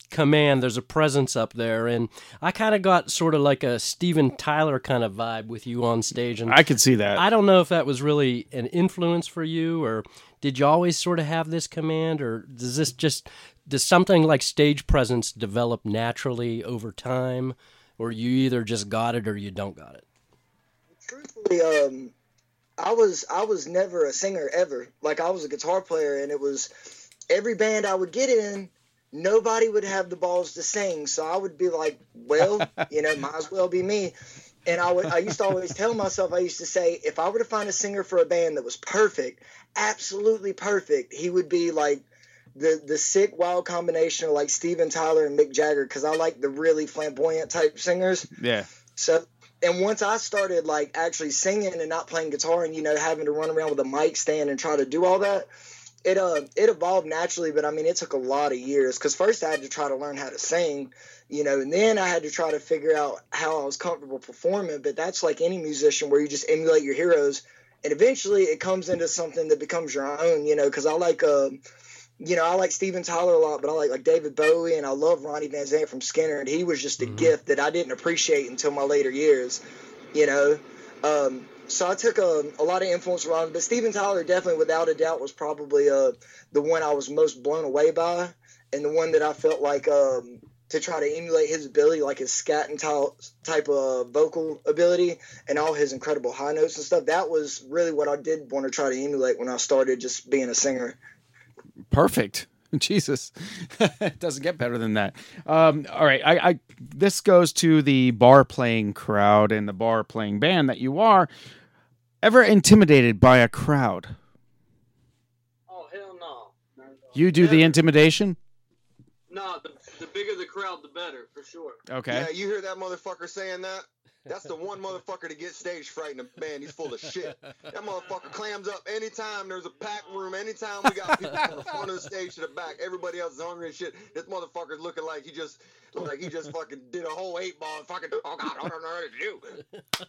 command. There's a presence up there, and I kind of got sort of like a Steven Tyler kind of vibe with you on stage. And I could see that. I don't know if that was really an influence for you, or did you always sort of have this command, or does this just does something like stage presence develop naturally over time, or you either just got it or you don't got it? Truthfully, um, I was I was never a singer ever. Like I was a guitar player, and it was every band I would get in, nobody would have the balls to sing. So I would be like, well, *laughs* you know, might as well be me. And I would I used to always tell myself, I used to say, if I were to find a singer for a band that was perfect, absolutely perfect, he would be like the the sick wild combination of like Steven Tyler and Mick Jagger because I like the really flamboyant type singers. Yeah. So, and once I started like actually singing and not playing guitar and you know having to run around with a mic stand and try to do all that, it uh it evolved naturally. But I mean, it took a lot of years because first I had to try to learn how to sing, you know, and then I had to try to figure out how I was comfortable performing. But that's like any musician where you just emulate your heroes, and eventually it comes into something that becomes your own, you know. Because I like um you know, I like Steven Tyler a lot, but I like like David Bowie and I love Ronnie Van Zant from Skynyrd, and he was just a gift that I didn't appreciate until my later years, you know. Um, so I took a, a lot of influence from him, but Steven Tyler definitely, without a doubt, was probably uh, the one I was most blown away by, and the one that I felt like um, to try to emulate his ability, like his scatting type type of vocal ability, and all his incredible high notes and stuff. That was really what I did want to try to emulate when I started just being a singer. Perfect. *laughs* Jesus, *laughs* it doesn't get better than that. Um, all right, I, I this goes to the bar playing crowd and the bar playing band that you are. Ever intimidated by a crowd? Oh hell no. You do the intimidation. No, the, the bigger the crowd, the better, for sure. Okay. Yeah, you hear that motherfucker saying that? That's the one motherfucker to get stage fright in a band. He's full of shit. That motherfucker clams up anytime there's a packed room. Anytime we got people from the front of the stage to the back, everybody else is hungry and shit. This motherfucker's looking like he just like he just fucking did a whole eight ball and fucking oh god, I don't know what to do.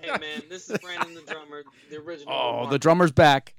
Hey man, this is Brandon the drummer, the original. Oh, Mark. the drummer's back.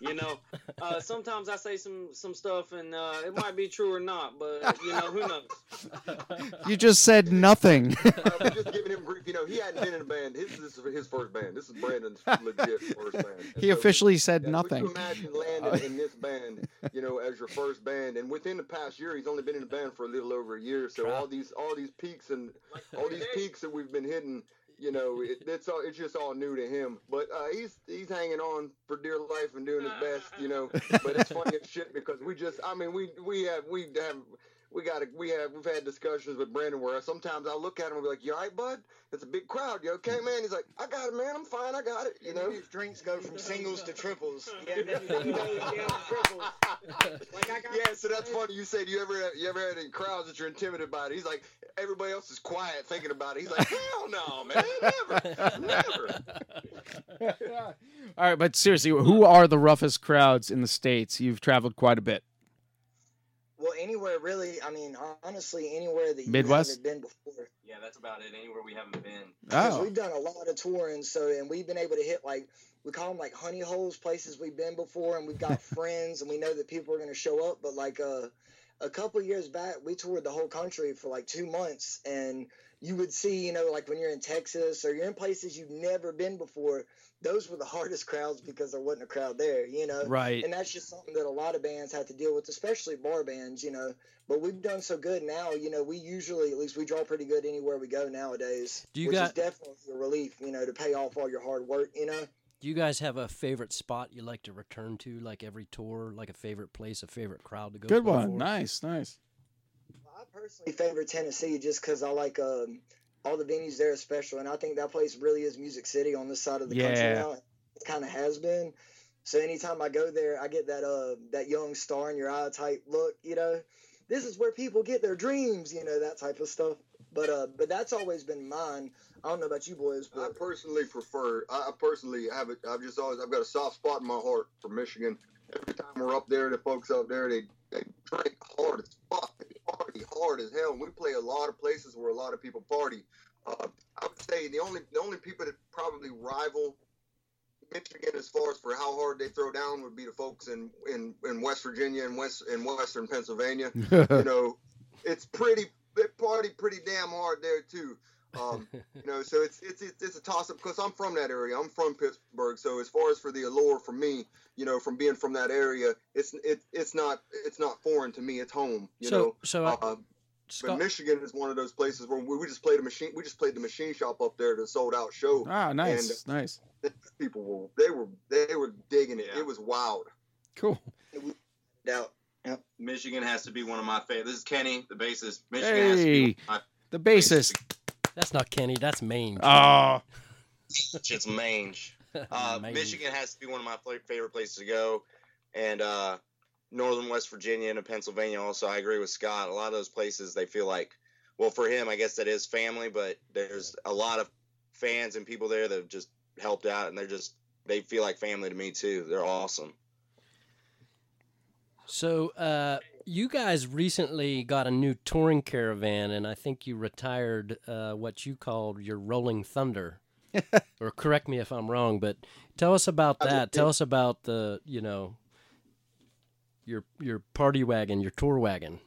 You know, uh, sometimes I say some some stuff and uh, it might be true or not, but you know who knows. *laughs* You just said nothing. *laughs* Uh, we're just giving him grief. You know, he hadn't been in a band. His this is his first band. This is Brandon's legit first band. *laughs* And he so- officially said Yeah, nothing. Would you imagine landing in this band, you know, as your first band, and within the past year, he's only been in the band for a little over a year. So all these, all these peaks and all these peaks that we've been hitting, you know, *laughs* it, it's all, it's just all new to him. But uh, he's he's hanging on for dear life and doing his best, you know. But it's funny as shit because we just, I mean, we we have we have. We got to, we have, we've had discussions with Brandon where sometimes I look at him and be like, "You all right, bud? It's a big crowd. You okay, man?" He's like, "I got it, man. I'm fine. I got it." You know, his drinks go from singles to triples. *laughs* Yeah, yeah, so that's funny. You said you ever you ever had any crowds that you're intimidated by it. He's like, everybody else is quiet thinking about it. He's like, hell no, man, never, never. *laughs* All right, but seriously, who are the roughest crowds in the states? You've traveled quite a bit. Well, anywhere really. I mean, honestly, anywhere that you Midwest? haven't been before. Yeah, that's about it. Anywhere we haven't been. Because Oh. we've done a lot of touring, so and we've been able to hit like we call them like honey holes, places we've been before, and we've got *laughs* friends, and we know that people are going to show up. But like, uh, a couple years back, we toured the whole country for like two months, and you would see, you know, like when you're in Texas or you're in places you've never been before, those were the *laughs* hardest crowds because there wasn't a crowd there, you know. Right. And that's just something that a lot of bands have to deal with, especially bar bands, you know. But we've done so good now, you know. We usually, at least, we draw pretty good anywhere we go nowadays, Do you which got- is definitely a relief, you know, to pay off all your hard work, you know. Do you guys have a favorite spot you like to return to, like every tour, like a favorite place, a favorite crowd to go? To? Good play one. for? Nice, nice. I personally favor Tennessee just because I like um, all the venues there are special, and I think that place really is Music City on this side of the country now. It kind of has been. So anytime I go there, I get that uh that young star in your eye type look. You know, this is where people get their dreams. You know that type of stuff. But uh, but that's always been mine. I don't know about you boys, but I but personally prefer. I I personally have it. I've just always. I've got a soft spot in my heart for Michigan. Every time we're up there, the folks up there, they they drink hard as fuck. Party hard as hell. And we play a lot of places where a lot of people party. Uh, I would say the only the only people that probably rival Michigan as far as for how hard they throw down would be the folks in in, in West Virginia and West in Western Pennsylvania. *laughs* you know, it's pretty they party pretty damn hard there too. Um, *laughs* you know, so it's it's it's, it's a toss up because I'm from that area. I'm from Pittsburgh, so as far as for the allure for me, you know, from being from that area, it's it, it's not it's not foreign to me. It's home. You So- know. so, uh, uh, Scott- but Michigan is one of those places where we, we just played a machine. We just played the machine shop up there, the sold out show. Ah, nice, And nice. *laughs* people were they were they were digging it. It was wild. Cool. Doubt. *laughs* Michigan has to be one of my favorite. This is Kenny, the bassist. Michigan has to be Hey, one of the bassist. That's not Kenny. That's Mange. Oh, my it's mange. *laughs* Uh, Mange. Michigan has to be one of my favorite places to go, and uh, northern West Virginia and Pennsylvania. Also, I agree with Scott. A lot of those places they feel like, well, for him, I guess that is family, but there's a lot of fans and people there that have just helped out, and they're just they feel like family to me too. They're awesome. So, uh, you guys recently got a new touring caravan, and I think you retired uh, what you called your Rolling Thunder. *laughs* or correct me if I'm wrong, but tell us about that. Tell us about the, you know, your your party wagon, your tour wagon.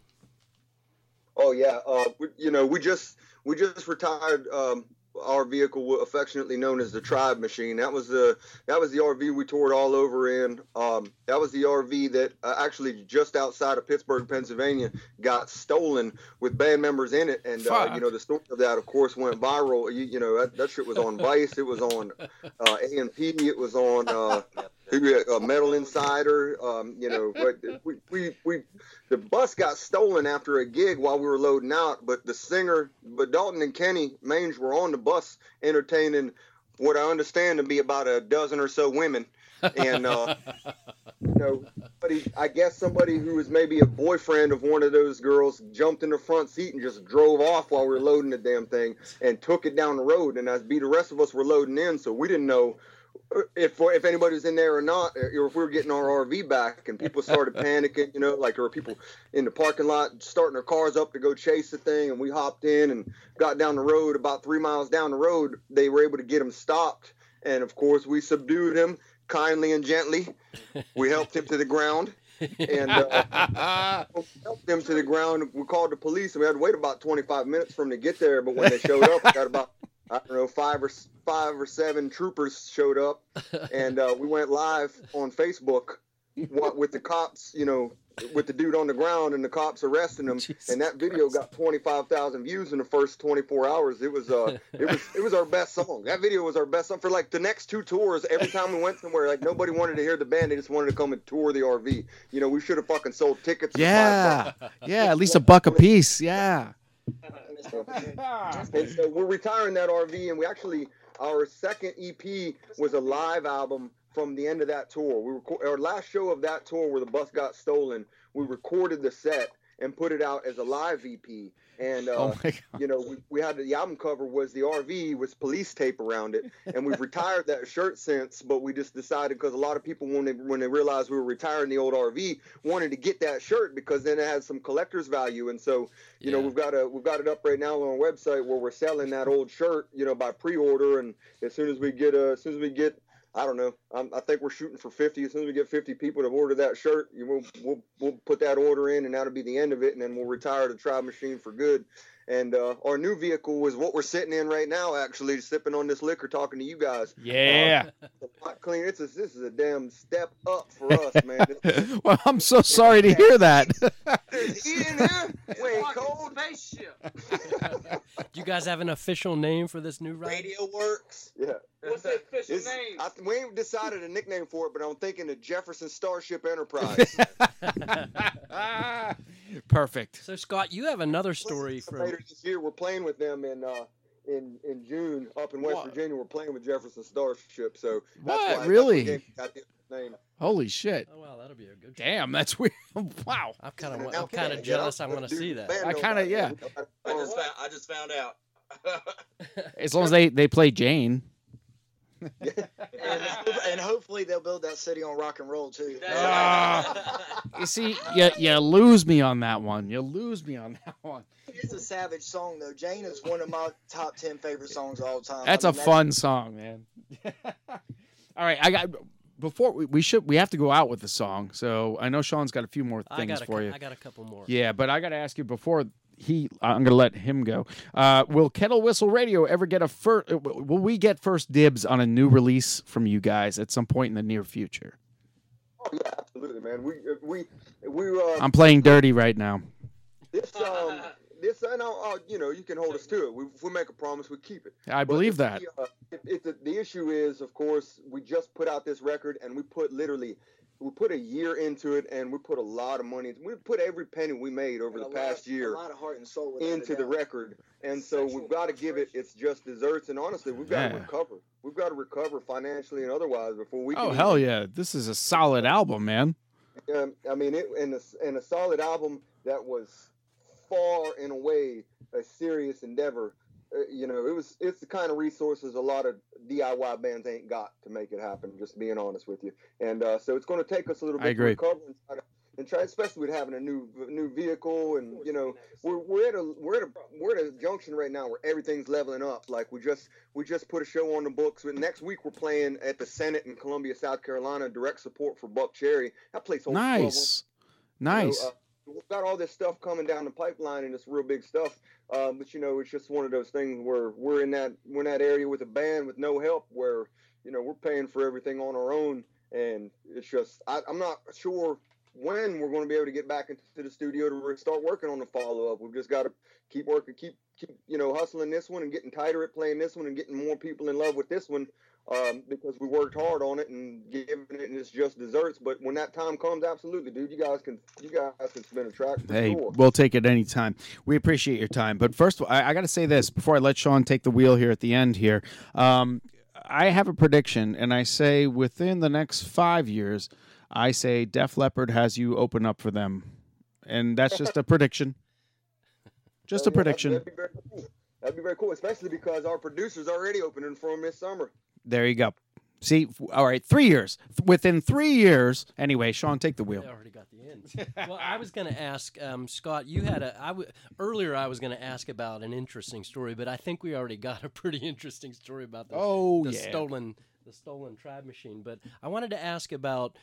Oh yeah, uh, we, you know, we just we just retired um, our vehicle, affectionately known as the Tribe Machine. That was the that was the RV we toured all over in. Um, that was the RV that uh, actually just outside of Pittsburgh, Pennsylvania, got stolen with band members in it, and uh, you know the story of that, of course, went viral. You, you know that, that shit was on Vice, it was on uh, A&P, it was on. *laughs* Uh, uh, Metal Insider, um, you know, but *laughs* we, we, we, the bus got stolen after a gig while we were loading out, but the singer, but Dalton and Kenny Mange were on the bus entertaining what I understand to be about a dozen or so women. And, uh, *laughs* you know, somebody, I guess somebody who was maybe a boyfriend of one of those girls jumped in the front seat and just drove off while we were loading the damn thing and took it down the road. And as be the rest of us were loading in, so we didn't know if if anybody was in there or not, or if we were getting our RV back, and people started *laughs* panicking, you know, like there were people in the parking lot starting their cars up to go chase the thing, and we hopped in and got down the road. About three miles down the road, they were able to get him stopped, and of course we subdued him kindly and gently. We helped him to the ground. and uh, *laughs* we helped him to the ground. We called the police, and we had to wait about 25 minutes for them to get there. But when they showed up, we got about I don't know five or five or seven troopers showed up, and uh, we went live on Facebook wa- with the cops. You know, with the dude on the ground and the cops arresting him. and that video got 25,000 views in the first 24 hours. It was uh, it was it was our best song. That video was our best song for like the next two tours. Every time we went somewhere, like nobody wanted to hear the band. They just wanted to come and tour the RV. You know, we should have fucking sold tickets. yeah, yeah. At least a buck a piece. Yeah. *laughs* *laughs* Ah. And so we're retiring that RV, and we actually our second EP was a live album from the end of that tour. We record, our last show of that tour where the bus got stolen. We recorded the set and put it out as a live EP. And *laughs* uh, Oh you know, we, we had the album cover was the RV with police tape around it, and we've retired that shirt since. But we just decided because a lot of people when they when they realized we were retiring the old RV wanted to get that shirt because then it has some collector's value. And so you know we've got a we've got it up right now on our website where we're selling that old shirt you know by pre-order and as soon as we get uh, as soon as we get I don't know. I'm, I think we're shooting for 50. As soon as we get 50 people to order that shirt, you will we'll we'll put that order in, and that'll be the end of it. And then we'll retire the Tribe Machine for good. And uh, our new vehicle is what we're sitting in right now, actually sipping on this liquor, talking to you guys. Yeah. Uh, pot clean. It's a, this is a damn step up for us, *laughs* man. *laughs* Well, I'm so sorry to hear that. There's heat in here. *laughs* Wait, cold. Spaceship. Do you guys have an official name for this new ride? Radio works. Yeah. What's the official It's- name? I, we ain't decided a nickname for it, but I'm thinking the Jefferson Starship Enterprise. *laughs* Perfect. So Scott, you have another story from. Later this year, we're playing with them in uh, in in June up in West What? Virginia. We're playing with Jefferson Starship. So that's What? why Really? the game got the name. Holy shit. Oh wow, that'll be a good. Damn, that's weird. *laughs* wow. I'm kind of I'm kind of jealous. yeah, I want to see that. I kinda- yeah. I just found, I just found out. *laughs* As long as they, they play Jane. And, and hopefully they'll build that city on rock and roll too. Ah. You see, you, you lose me on that one. You lose me on that one. It's a savage song though. Jane is one of my top ten favorite songs of all time. That's I a mean, fun song, man. All right, I got before we, we should we have to go out with the song. So I know Sean's got a few more things got a, for cou- you. I got a couple more. Yeah, but I got to ask you before he. I'm going to let him go. Uh, will Kettle Whistle Radio ever get a first? Will we get first dibs on a new release from you guys at some point in the near future? Oh yeah, absolutely, man. We we we uh, I'm playing dirty right now. this um this I know uh, you know you can hold us to it. We, if we make a promise, we keep it. I But believe that. uh, if, if the, the issue is, of course, we just put out this record and we put literally, we put a year into it and we put a lot of money. We put every penny we made over and the a lot- past year A lot of heart and soul into the record, and so we've got to give it its just desserts. And honestly, we've got to recover. We've got to recover financially and otherwise before we. Oh can hell yeah! This is a solid album, man. um, I mean, it and a, and a solid album that was far and away a serious endeavor. Uh, you know, it was it's the kind of resources a lot of DIY bands ain't got to make it happen. Just being honest with you, and uh, so it's going to take us a little I bit agree. to recover and try, to, and try, especially with having a new new vehicle, and you know, we're we're at a we're at a we're at a junction right now where everything's leveling up. Like we just we just put a show on the books. But next week we're playing at the Senate in Columbia, South Carolina. Direct support for Buckcherry. That place holds 12 Nice, you know, nice. uh, we've got all this stuff coming down the pipeline and it's real big stuff. Um, but you know, it's just one of those things where we're in that we're in that area with a band with no help where you know we're paying for everything on our own, and it's just I, I'm not sure when we're going to be able to get back into the studio to start working on the follow up. We've just got to keep working, keep keep you know hustling this one and getting tighter at playing this one and getting more people in love with this one um, because we worked hard on it and giving it and it's just desserts. But when that time comes, absolutely, dude, you guys can you guys can spin a track for Hey, sure. we'll take it anytime. We appreciate your time. But first, of all, I, I got to say this before I let Sean take the wheel here at the end here. Um, I have a prediction, and I say within the next five years, I say Def Leppard has you open up for them. And that's just a prediction. *laughs* Just a yeah, prediction. That'd be very cool. That'd be very cool, especially because our producer's already opening for him this summer. There you go. See, all right, three years. Within three years, anyway, Sean, take the wheel. I already got the end. *laughs* well, I was going to ask um, Scott. You had a I w- earlier. I was going to ask about an interesting story, but I think we already got a pretty *laughs* interesting story about the, Oh, the yeah. stolen the stolen tribe machine. But I wanted to ask about.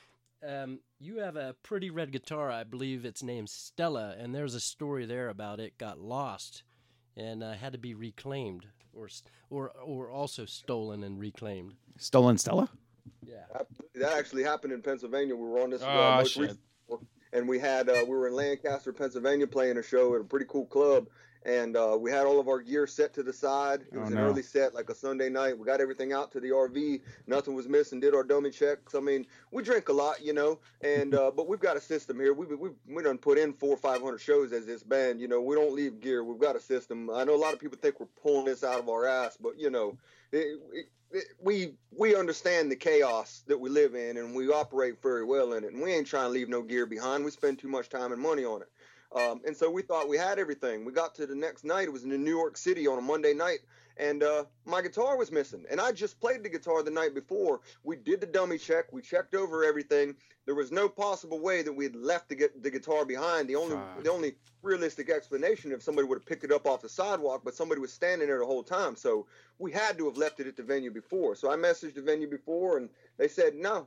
Um, you have a pretty red guitar, I believe it's named Stella, and there's a story there about it got lost and uh, had to be reclaimed, or or or also stolen and reclaimed. Stolen Stella? Yeah. That actually happened in Pennsylvania. We were on this uh, Oh, most shit. recent tour, and we had uh, we were in Lancaster, Pennsylvania, playing a show at a pretty cool club, and uh, we had all of our gear set to the side. It Oh, was an no. early set, like a Sunday night. We got everything out to the RV. Nothing was missing. Did our dummy checks. I mean, we drink a lot, you know, and uh, but we've got a system here. We we we done put in four or five hundred shows as this band. You know, we don't leave gear. We've got a system. I know a lot of people think we're pulling this out of our ass, but you know, it, it, it, we we understand the chaos that we live in, and we operate very well in it. And we ain't trying to leave no gear behind. We spend too much time and money on it. Um, and so we thought we had everything. We got to the next night. It was in New York City on a Monday night, and uh, my guitar was missing. And I just played the guitar the night before. We did the dummy check. We checked over everything. There was no possible way that we had left the, the guitar behind. The only the only realistic explanation if somebody would have picked it up off the sidewalk, but somebody was standing there the whole time. So we had to have left it at the venue before. So I messaged the venue before, and they said no.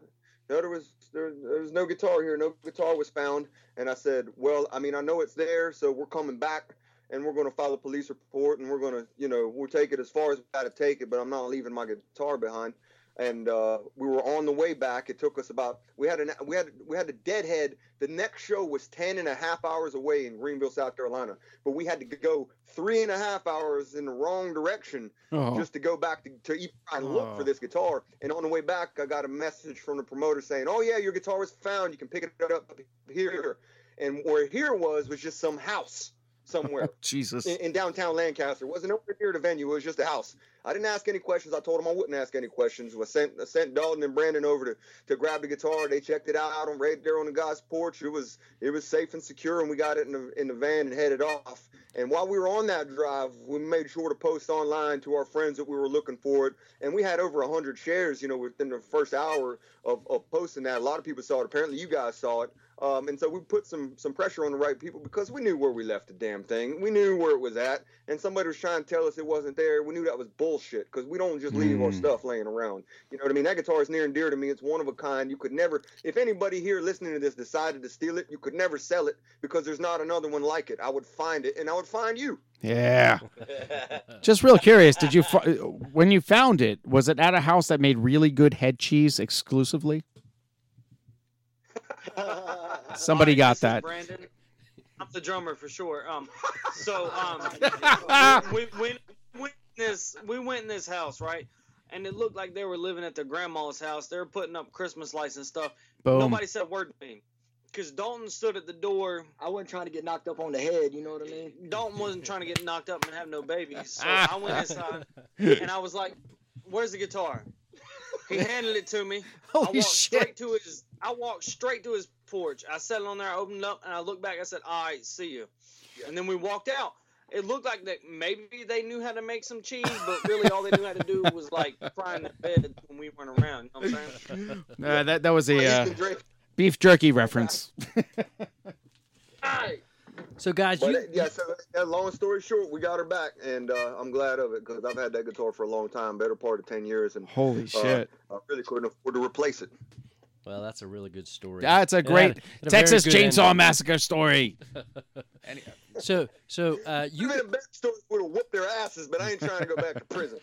No, there was there, there was no guitar here. No guitar was found, and I said, "Well, I mean, I know it's there, so we're coming back, and we're going to file a police report, and we're going to, you know, we'll take it as far as we got to take it, but I'm not leaving my guitar behind." And uh, we were on the way back. It took us about we had an we had we had a deadhead. The next show was 10 and a half hours away in Greenville, South Carolina, but we had to go three and a half hours in the wrong direction Oh. just to go back to, to even try and look Oh. for this guitar. And on the way back, I got a message from the promoter saying, "Oh yeah, your guitar was found. You can pick it up here." And where here was was just some house somewhere *laughs* Jesus. in, in downtown Lancaster. It wasn't nowhere near the venue. It was just a house. I didn't ask any questions. I told them I wouldn't ask any questions. I sent I sent Dalton and Brandon over to, to grab the guitar. They checked it out on right there on the guy's porch. It was it was safe and secure, and we got it in the in the van and headed off. And while we were on that drive, we made sure to post online to our friends that we were looking for it. And we had over hundred shares, you know, within the first hour of, of posting that. A lot of people saw it. Apparently, you guys saw it. Um, and so we put some some pressure on the right people because we knew where we left the damn thing. We knew where it was at, and somebody was trying to tell us it wasn't there. We knew that was bullshit because we don't just leave our Mm. stuff laying around. You know what I mean? That guitar is near and dear to me. It's one of a kind. You could never, if anybody here listening to this decided to steal it, you could never sell it because there's not another one like it. I would find it, and I would find you. Yeah. *laughs* Just real curious, did you when you found it, was it at a house that made really good head cheese exclusively? *laughs* Somebody got This that. Brandon. I'm the drummer for sure. Um, *laughs* so um, *laughs* we, we, we went in this we went in this house right, and it looked like they were living at their grandma's house. They were putting up Christmas lights and stuff. Boom. Nobody said a word to me, because Dalton stood at the door. I wasn't trying to get knocked up on the head. You know what I mean? Dalton wasn't trying to get knocked up and have no babies. So I went *laughs* inside and I was like, "Where's the guitar?" He handed it to me. I walked shit. straight to his. I walked straight to his porch. I sat on there, I opened up, and I looked back. I said, "All right, see you." And then we walked out. It looked like that maybe they knew how to make some cheese, but really all they knew how to do was like frying the bed when we weren't around. You know what I'm saying? *laughs* Uh, that that was a uh, He's been drinking. beef jerky reference. *laughs* So, guys, But you, yeah, so uh, long story short, we got her back, and uh, I'm glad of it because I've had that guitar for a long time, better part of ten years, and Holy uh, shit. I really couldn't afford to replace it. Well, that's a really good story. That's a It had- great had a Texas good Chainsaw ending. Massacre story. *laughs* So, so uh, You you made a better story would have whooped their asses, but I ain't trying to go back to prison.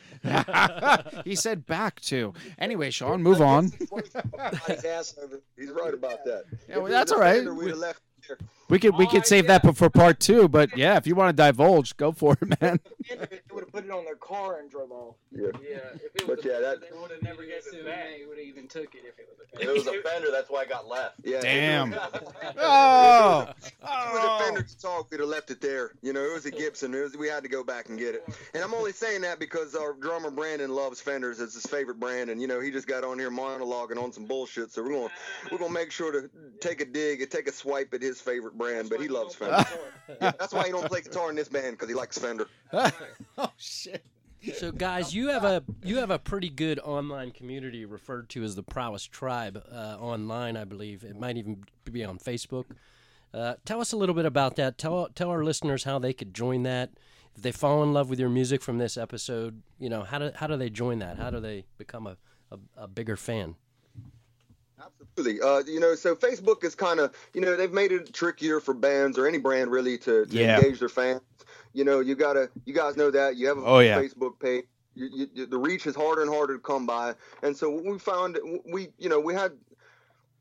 *laughs* he said back to. Anyway, Sean, move on. His ass over. He's right about that. Yeah, well, that's all right. We'd have left it there. We could we could save that for part two, but yeah, if you want to divulge, go for it, man. They would have put it on their car and drove off. Yeah. Yeah, if it But yeah, that they would have never guessed it back. They would have even took it if it was a If it was a Fender, that's why I got left. yeah. Damn. If it *laughs* Oh. if it was a oh. Fender guitar, we'd have left it there. You know, it was a Gibson. It was, we had to go back and get it. And I'm only saying that because our drummer Brandon loves Fenders. It's his favorite brand, and you know he just got on here monologuing on some bullshit. So we're gonna we're gonna make sure to take a dig and take a swipe at his favorite brand. But he loves Fender. Yeah, that's why he don't play guitar in this band because he likes Fender. *laughs* *laughs* oh shit. So, guys, you have a you have a pretty good online community referred to as the Prowess Tribe uh, online, I believe. It might even be on Facebook. Uh, tell us a little bit about that. Tell tell our listeners how they could join that. If they fall in love with your music from this episode, you know how do how do they join that? How do they become a, a, a bigger fan? Uh, you know, so Facebook is kind of, you know, they've made it trickier for bands or any brand really to, to Yeah. engage their fans. You know, you gotta, you guys know that you have a Oh, yeah. Facebook page. You, you, the reach is harder and harder to come by, and so we found we, you know, we had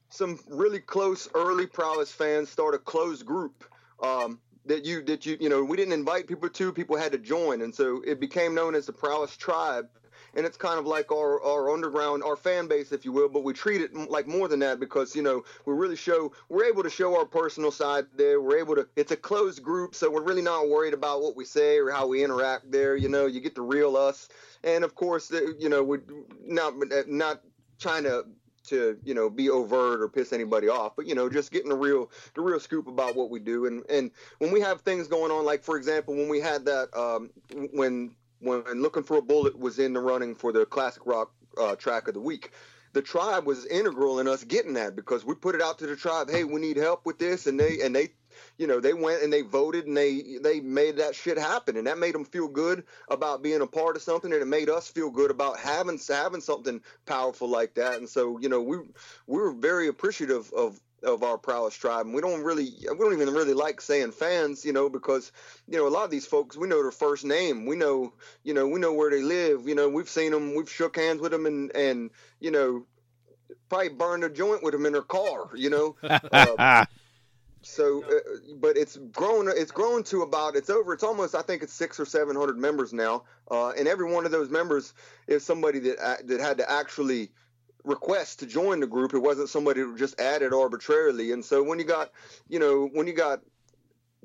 some really close early prowess fans start a closed group um, that you that you you know we didn't invite people to people had to join and so it became known as the prowess tribe and it's kind of like our, our underground our fan base if you will but we treat it like more than that because you know we really show we're able to show our personal side there we're able to it's a closed group so we're really not worried about what we say or how we interact there you know you get the real us and of course you know we're not not trying to to you know be overt or piss anybody off, but you know just getting the real the real scoop about what we do. And and when we have things going on, like for example, when we had that um, when when looking for a bullet was in the running for the classic rock uh, track of the week. The tribe was integral in us getting that because we put it out to the tribe. Hey, we need help with this, and they and they you know they went and they voted and they they made that shit happen and that made them feel good about being a part of something and it made us feel good about having having something powerful like that and so you know we we were very appreciative of of our prowess tribe and we don't really we don't even really like saying fans you know because you know a lot of these folks we know their first name. We know you know we know where they live. You know we've seen them we've shook hands with them and and you know probably burned a joint with them in their car you know? Uh, *laughs* so uh, but it's grown it's grown to about it's over it's almost i think it's six or seven hundred members now uh, and every one of those members is somebody that that had to actually request to join the group. It wasn't somebody who just added arbitrarily. And so when you got you know when you got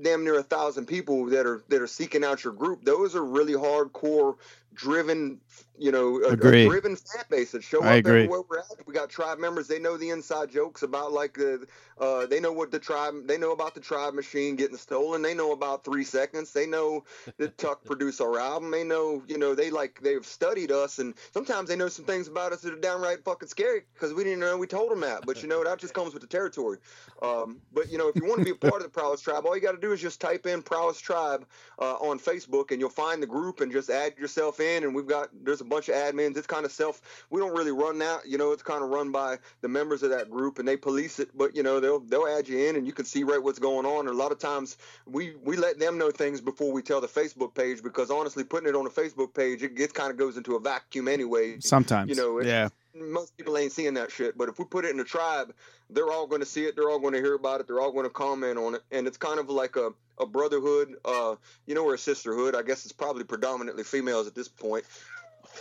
damn near a thousand people that are that are seeking out your group those are really hardcore driven you know a, a driven fan base that show I up agree. everywhere we're at. We got tribe members. They know the inside jokes about like the uh, they know what the tribe they know about the tribe machine getting stolen. They know about three seconds. They know that *laughs* Tuck produced our album. They know you know they like they've studied us. And sometimes they know some things about us that are downright fucking scary because we didn't know we told them that. But you know that just comes with the territory. Um, but you know if you want to be a part of the prowess tribe all you got to do is just type in prowess tribe uh, on facebook and you'll find the group and just add yourself in and we've got there's a bunch of admins it's kind of self we don't really run that you know it's kind of run by the members of that group and they police it but you know they'll they'll add you in and you can see right what's going on and a lot of times we we let them know things before we tell the facebook page because honestly putting it on the facebook page it, it kind of goes into a vacuum anyway Sometimes. you know it's- yeah. Most people ain't seeing that shit. But if we put it in a tribe, they're all going to see it. They're all going to hear about it. They're all going to comment on it. And it's kind of like a, a brotherhood, uh, you know, or a sisterhood. I guess it's probably predominantly females at this point.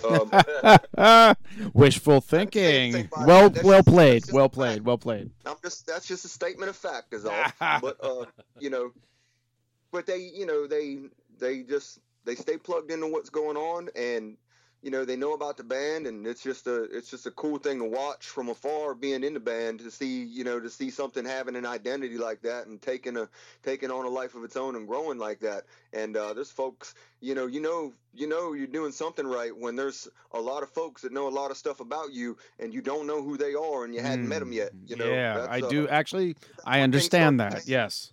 Um, *laughs* Wishful thinking. Well, well just- played. that's just Well played. Well played. I'm just that's just a statement of fact, is all. *laughs* but uh, you know, but they, you know, they they just they stay plugged into what's going on, and you know they know about the band, and it's just a it's just a cool thing to watch from afar, being in the band to see you know to see something having an identity like that and taking a taking on a life of its own and growing like that. And uh, there's folks, you know, you know, you know, you're doing something right when there's a lot of folks that know a lot of stuff about you, and you don't know who they are, and you hadn't met them yet. You know, yeah, That's, I uh, do actually. I understand that. Yes.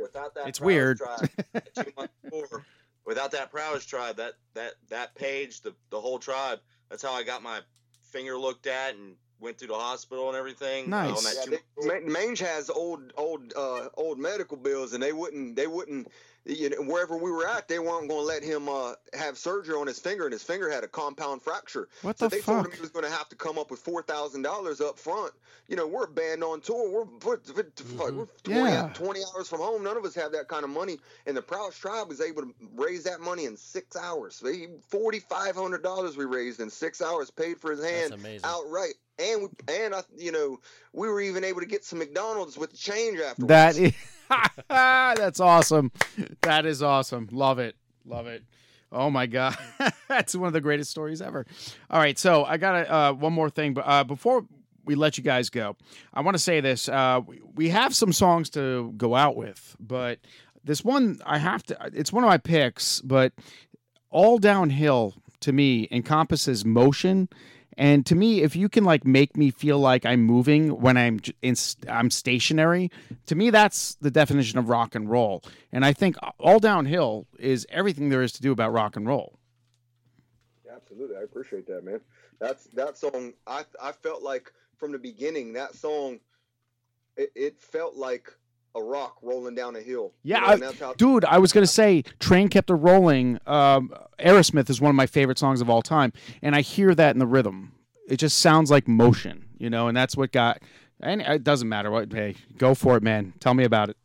Without that It's weird. Tribe, *laughs* two months before, without that prowess tribe, that that that page, the the whole tribe. That's how I got my finger looked at and went through the hospital and everything. uh, Nice. On that Yeah, they, Mange has old, old, uh, old medical bills, and they wouldn't, they wouldn't, you know, wherever we were at, they weren't going to let him uh, have surgery on his finger, and his finger had a compound fracture. What so the they told him he was going to have to come up with four thousand dollars up front. You know, we're a band on tour. We're, we're, we're, fuck, we're 20, Yeah. 20 hours from home. None of us have that kind of money, and the Prowess Tribe was able to raise that money in six hours. Forty five hundred dollars we raised in six hours, paid for his hand outright. And we, and I, you know, we were even able to get some McDonald's with the change afterwards. That is, *laughs* that's awesome. That is awesome. Love it. Love it. Oh my god, *laughs* that's one of the greatest stories ever. All right, so I got uh, one more thing, but uh, before we let you guys go, I want to say this: uh, we- we have some songs to go out with, but this one I have to. It's one of my picks, but all downhill to me encompasses motion and to me if you can like make me feel like i'm moving when i'm in, i'm stationary to me that's the definition of rock and roll and i think all downhill is everything there is to do about rock and roll Absolutely, I appreciate that, man. That's that song. I I felt like from the beginning that song, it, it felt like a rock rolling down a hill. you yeah know, I- how- dude i was gonna say train kept a rolling um, aerosmith is one of my favorite songs of all time and i hear that in the rhythm it just sounds like motion you know and that's what got and it doesn't matter what hey go for it man tell me about it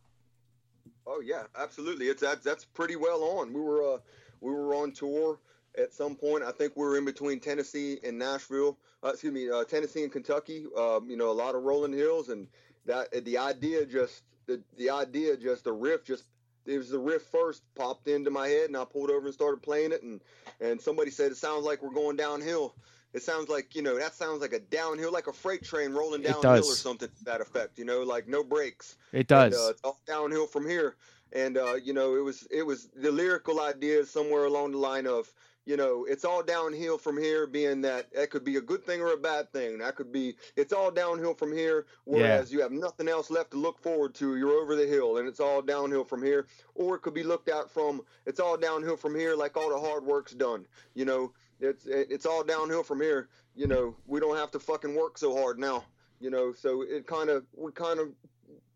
Oh yeah, absolutely. It's that's that's pretty well on. We were uh we were on tour at some point. I think we were in between Tennessee and Nashville. Uh, excuse me, uh, Tennessee and Kentucky. Um, you know, a lot of rolling hills, and that the idea just the the idea just the riff just it was the riff first popped into my head, and I pulled over and started playing it, and and somebody said it sounds like we're going downhill. it sounds like you know that sounds like a downhill, like a freight train rolling downhill or something to that effect. You know, like no brakes. It does. And, uh, it's all downhill from here. And uh, you know, it was it was the lyrical idea somewhere along the line of you know, it's all downhill from here, being that that could be a good thing or a bad thing. That could be it's all downhill from here, whereas you have nothing else left to look forward to. You're over the hill, and it's all downhill from here. Or it could be looked at from it's all downhill from here, like all the hard work's done. You know, it's it's all downhill from here. You know, we don't have to fucking work so hard now. You know, so it kind of we kind of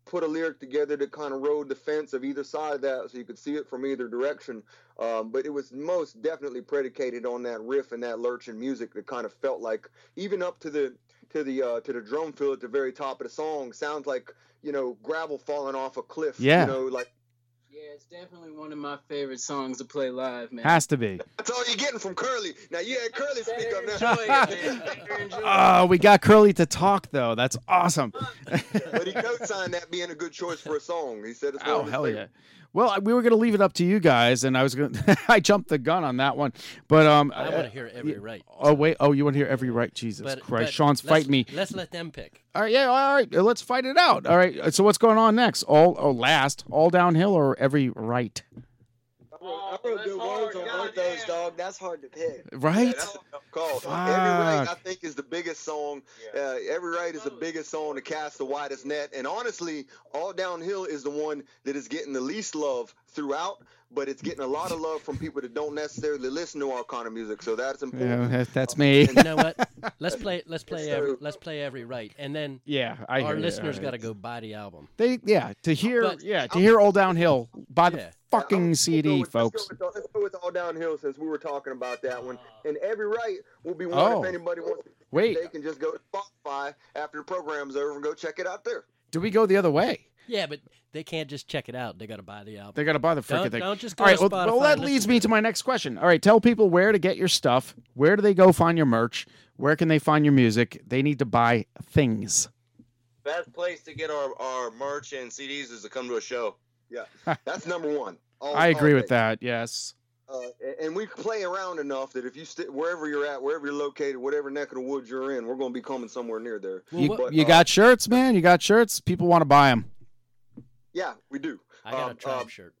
put a lyric together that kind of rode the fence of either side of that so you could see it from either direction. Um, but it was most definitely predicated on that riff and that lurching music that kind of felt like even up to the to the uh, to the drum fill at the very top of the song sounds like you know gravel falling off a cliff. Yeah. You know, like Yeah, it's definitely one of my favorite songs to play live, man. Has to be. that's all you're getting from Curly. Now you had Curly speak up now. *laughs* Oh, we got Curly to talk though. That's awesome. but he co-signed that being a good choice for a song. He said it's oh, one Oh of his hell yeah! Well, we were gonna leave it up to you guys, and I was gonna. *laughs* I jumped the gun on that one, but um. I uh, wanna hear every right. Oh wait! Oh, you want to hear every right? Jesus But- Christ! but Sean's let's- me. Let's let them pick. All right, yeah, all right. Let's fight it out. All right. So what's going on next? All oh, last, all downhill or every right? I wrote good words on both those, dog. That's hard to pick. Right? Call. Every Right, I think, is the biggest song. Uh, Every Right is the biggest song to cast the widest net. And honestly, All Downhill is the one that is getting the least love throughout, but it's getting a lot of love from people that don't necessarily listen to our kind of music. So that's important. that- that's um, me. You know what? Let's *laughs* play. Let's play every. Let's play every right, and then Yeah, I our listeners got to go buy the album. They yeah to hear But- yeah to hear all downhill by the Yeah. fucking CD, Let's go folks. with, let's go with All Downhill since we were talking about that one. Uh, and Every Right will be one Oh. if anybody wants to. Wait. They can just go to Spotify after the program's over and go check it out there. Do we go the other way? Yeah, but they can't just check it out. They got to buy the album. They got to buy the freaking Don't- thing. don't just go All right. to Well, well, that leads me to my next question. All right. Tell people where to get your stuff. Where do they go find your merch? Where can they find your music? They need to buy things. Best place to get our, our merch and CDs is to come to a show. Yeah, *laughs* that's number one. All- I agree with that. Yes. Uh, and- and we play around enough that if you st- wherever you're at, wherever you're located, whatever neck of the woods you're in, we're going to be coming somewhere near there. You, But, you uh, got shirts, man. You got shirts. People want to buy them. Yeah, we do. I got a Um, tribe uh, shirt.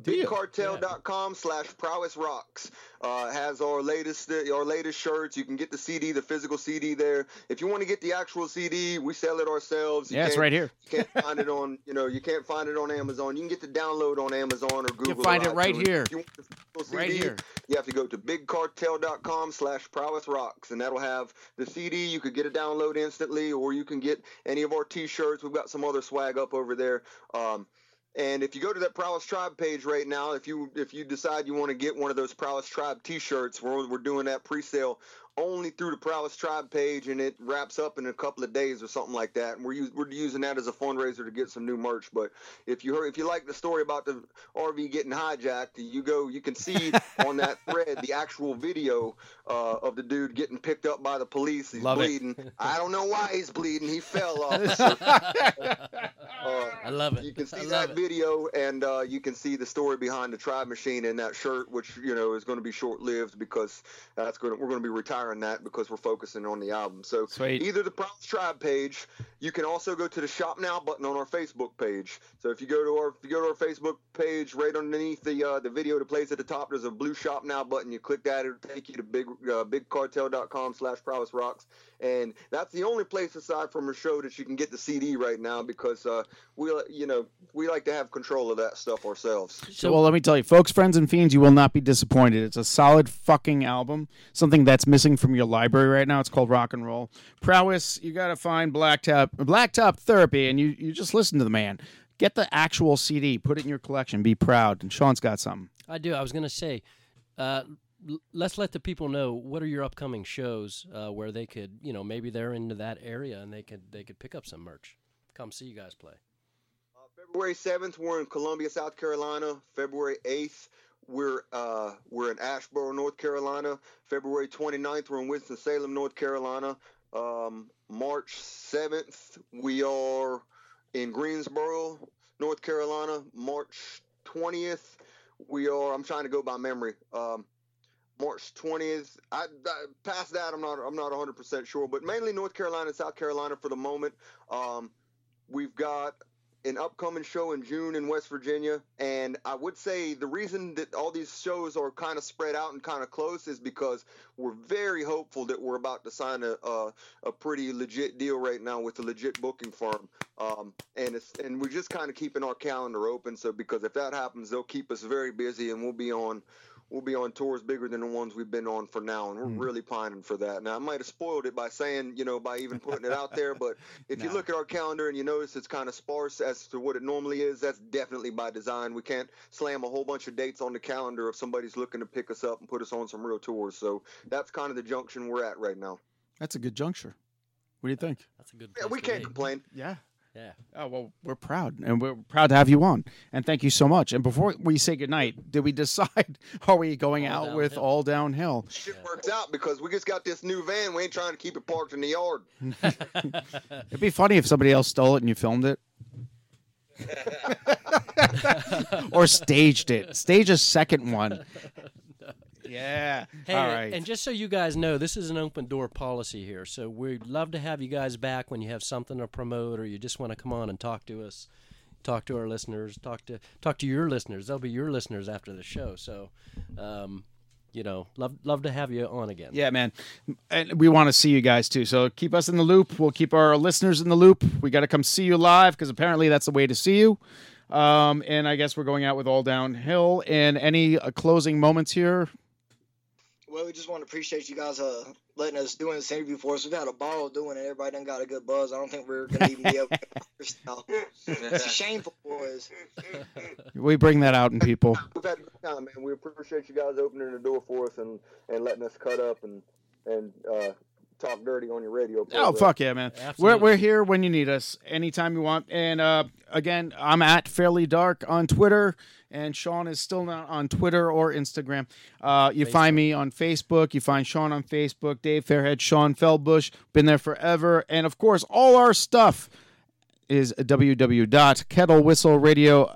BigCartel.com slash prowess rocks uh, has our latest uh, our latest shirts. You can get the CD, the physical CD there. If you want to get the actual CD, we sell it ourselves. You Yeah, it's right here. You *laughs* can't find it on you know you can't find it on Amazon. You can get the download on Amazon or Google. or find it right here. If you want the physical Right here. You have to go to bigcartel.com slash prowess rocks, and that'll have the CD. You could get a download instantly, or you can get any of our T-shirts. We've got some other swag up over there. Um, and if you go to that Prowess Tribe page right now, if you if you decide you want to get one of those Prowess Tribe T-shirts, we're we're doing that pre-sale only through the Prowess Tribe page, and it wraps up in a couple of days or something like that. And we're we're using that as a fundraiser to get some new merch. But if you heard if you like the story about the RV getting hijacked, you go you can see *laughs* on that thread the actual video uh, of the dude getting picked up by the police. He's Love bleeding. I don't know why he's bleeding. He fell *laughs* off. Uh, I love it. you can see that it. video, and uh, you can see the story behind the Tribe Machine in that shirt, which you know is going to be short-lived because that's going to, we're going to be retiring that because we're focusing on the album. So Sweet. either the Prowess Tribe page, you can also go to the Shop Now button on our Facebook page. So if you go to our if you go to our Facebook page, right underneath the uh, the video that plays at the top, there's a blue Shop Now button. You click that, it'll take you to big uh, bigcartel.com/slash Prowess Rocks, and that's the only place aside from our show that you can get the CD right now because uh, we you know we like to have control of that stuff ourselves. So, well, let me tell you, folks, friends, and fiends, you will not be disappointed. It's a solid fucking album. Something that's missing from your library right now. It's called Rock and Roll Prowess. You got to find Blacktop Blacktop Therapy, and you you just listen to the man. Get the actual CD, put it in your collection, be proud. And Sean's got something. I do. I was going to say, uh, l- let's let the people know what are your upcoming shows uh, where they could, you know, maybe they're into that area and they could they could pick up some merch. Come see you guys play. February 7th, we're in Columbia, South Carolina. February 8th, we're uh, we're in Asheboro, North Carolina. February 29th, we're in Winston-Salem, North Carolina. Um, March 7th, we are in Greensboro, North Carolina. March 20th, we are, I'm trying to go by memory. Um, March 20th. I, I past that, I'm not I'm not 100 percent sure, but mainly North Carolina and South Carolina for the moment. Um, we've got an upcoming show in June in West Virginia, and I would say the reason that all these shows are kind of spread out and kind of close is because we're very hopeful that we're about to sign a a, a pretty legit deal right now with a legit booking firm, um, and it's and we're just kind of keeping our calendar open. So because if that happens, they'll keep us very busy, and we'll be on we'll be on tours bigger than the ones we've been on for now, and we're hmm. really pining for that. Now, I might have spoiled it by saying, you know, by even putting it out *laughs* there, but if you look at our calendar and you notice it's kind of sparse as to what it normally is, that's definitely by design. We can't slam a whole bunch of dates on the calendar if somebody's looking to pick us up and put us on some real tours. So that's kind of the junction we're at right now. That's a good juncture. What do you think? That's a good. Yeah, we can't complain. Yeah. Yeah. Oh well, we're proud, and we're proud to have you on. And thank you so much. And before we say goodnight, did we decide *laughs* are we going All out with all downhill? Shit works out because we just got this new van. We ain't trying to keep it parked in the yard. *laughs* It'd be funny if somebody else stole it and you filmed it. *laughs* or staged it. Stage a second one. Yeah. *laughs* Hey, All right. and just so you guys know, this is an open door policy here. So we'd love to have you guys back when you have something to promote or you just want to come on and talk to us, talk to our listeners, talk to talk to your listeners. They'll be your listeners after the show. So, um, you know, love love to have you on again. Yeah, man. And we want to see you guys too. So keep us in the loop. We'll keep our listeners in the loop. We got to come see you live because apparently that's the way to see you. Um, and I guess we're going out with all downhill. And any uh, closing moments here? Well, we just want to appreciate you guys uh letting us doing this interview for us. We've had a ball doing it. Everybody done got a good buzz. I don't think we're gonna even be able to *laughs* freestyle. It's a shameful, boys. *laughs* We bring that out in people. We've had a good time, man. We appreciate you guys opening the door for us and, and letting us cut up and and uh, talk dirty on your radio. Oh fuck yeah, man! We're we're here when you need us, anytime you want. And uh, again, I'm at Fairly Dark on Twitter, and Sean is still not on Twitter or Instagram. Uh, you find me on Facebook. You find Sean on Facebook. Dave Fairhead, Sean Feldbush, been there forever, and of course, all our stuff is www.kettlewhistleradio.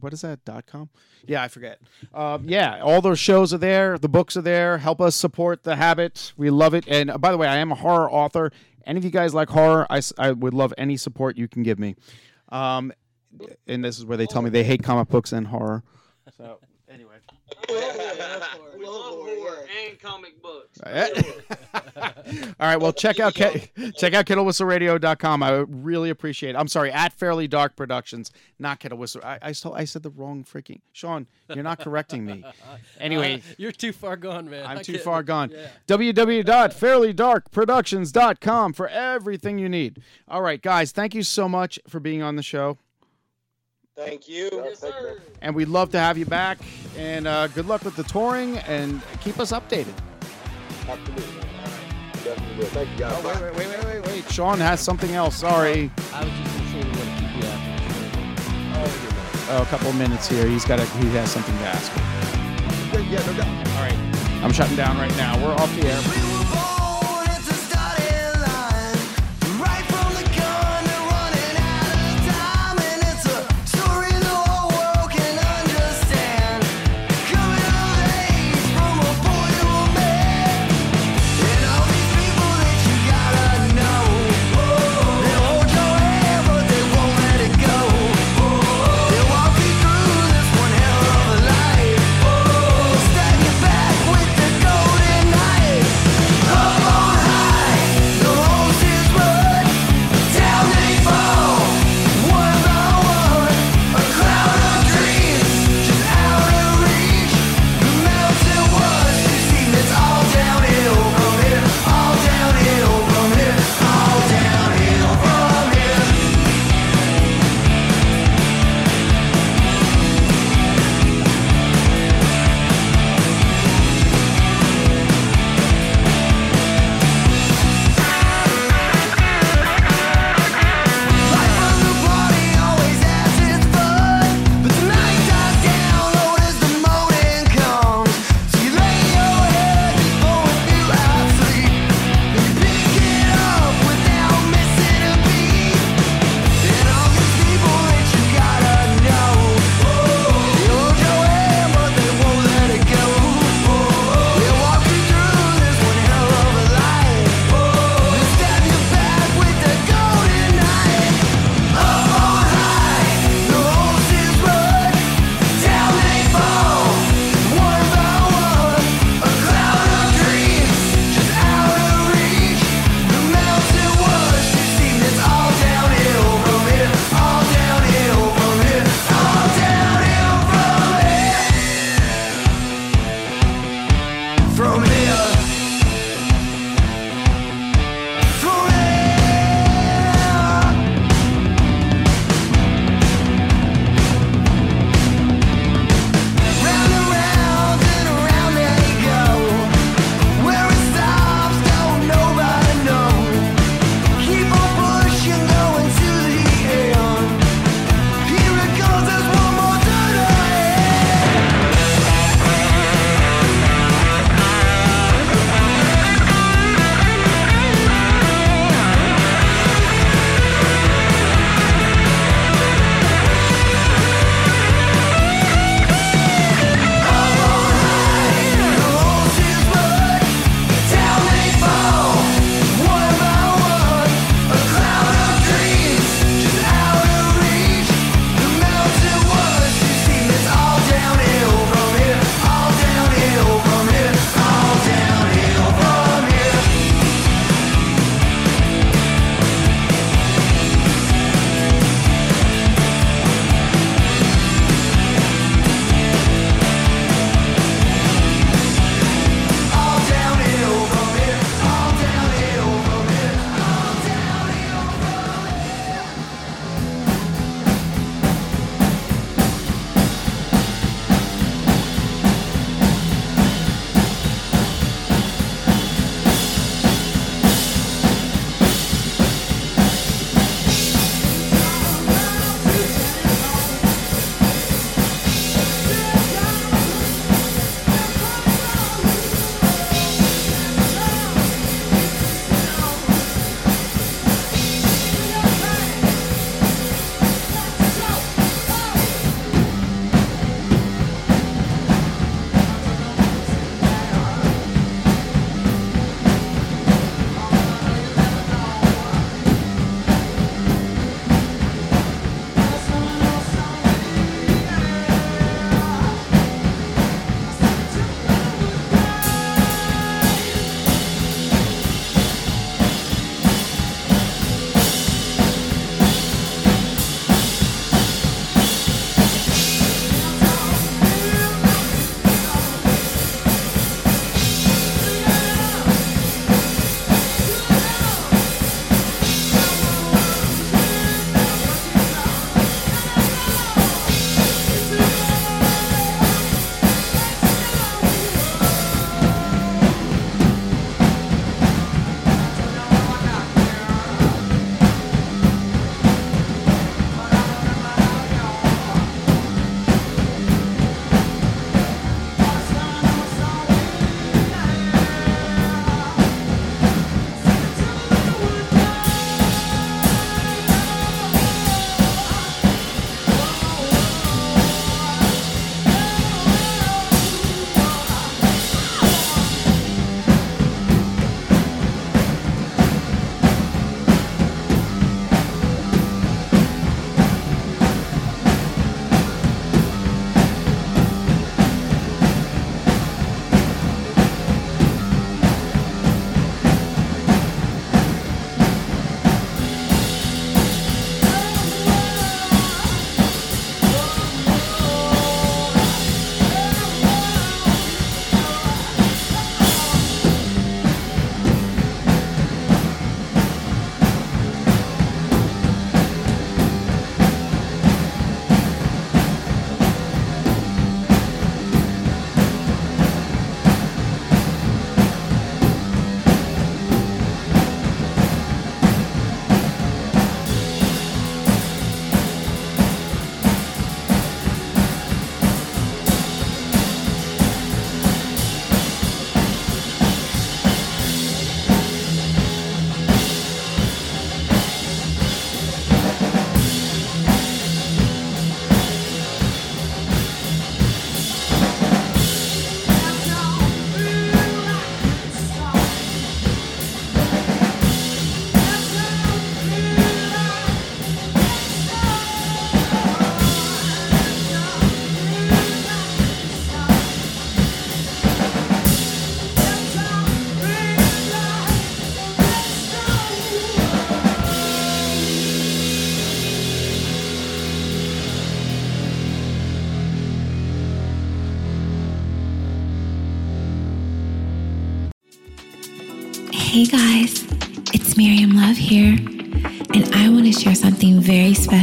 What is that? Dot com? Yeah, I forget. Um, yeah, all those shows are there. The books are there. Help us support the habit. We love it. And uh, by the way, I am a horror author. Any of you guys like horror? i, I would love any support you can give me. Um, and this is where they tell me they hate comic books and horror. So anyway. We love horror and comic books. *laughs* All right, well check out Ke- check out kettlewhistleradio.com. I really appreciate it. I'm sorry, at Fairly Dark Productions, not Kettle Whistle. I, I still I said the wrong freaking Sean. You're not correcting me. *laughs* Anyway, Uh, you're too far gone, man. I'm I too can't- far gone. Yeah. www.fairlydarkproductions.com for everything you need. All right, guys, thank you so much for being on the show. Thank you. Yes, sir. And we'd love to have you back. And uh, good luck with the touring and keep us updated. Absolutely. Definitely will. Thank you guys. Oh, wait, wait, wait, wait, wait, wait. Sean has something else. Sorry. I was just gonna say we want to keep you after. Oh, a couple of minutes here. He's got a, he has something to ask. Yeah, no doubt. All right. I'm shutting down right now. We're off the air.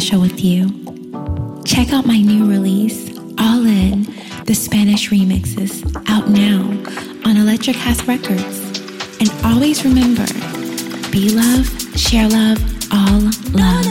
Special with you. Check out my new release, All In, the Spanish remixes, out now on Electric House Records. And always remember be love, share love, all love.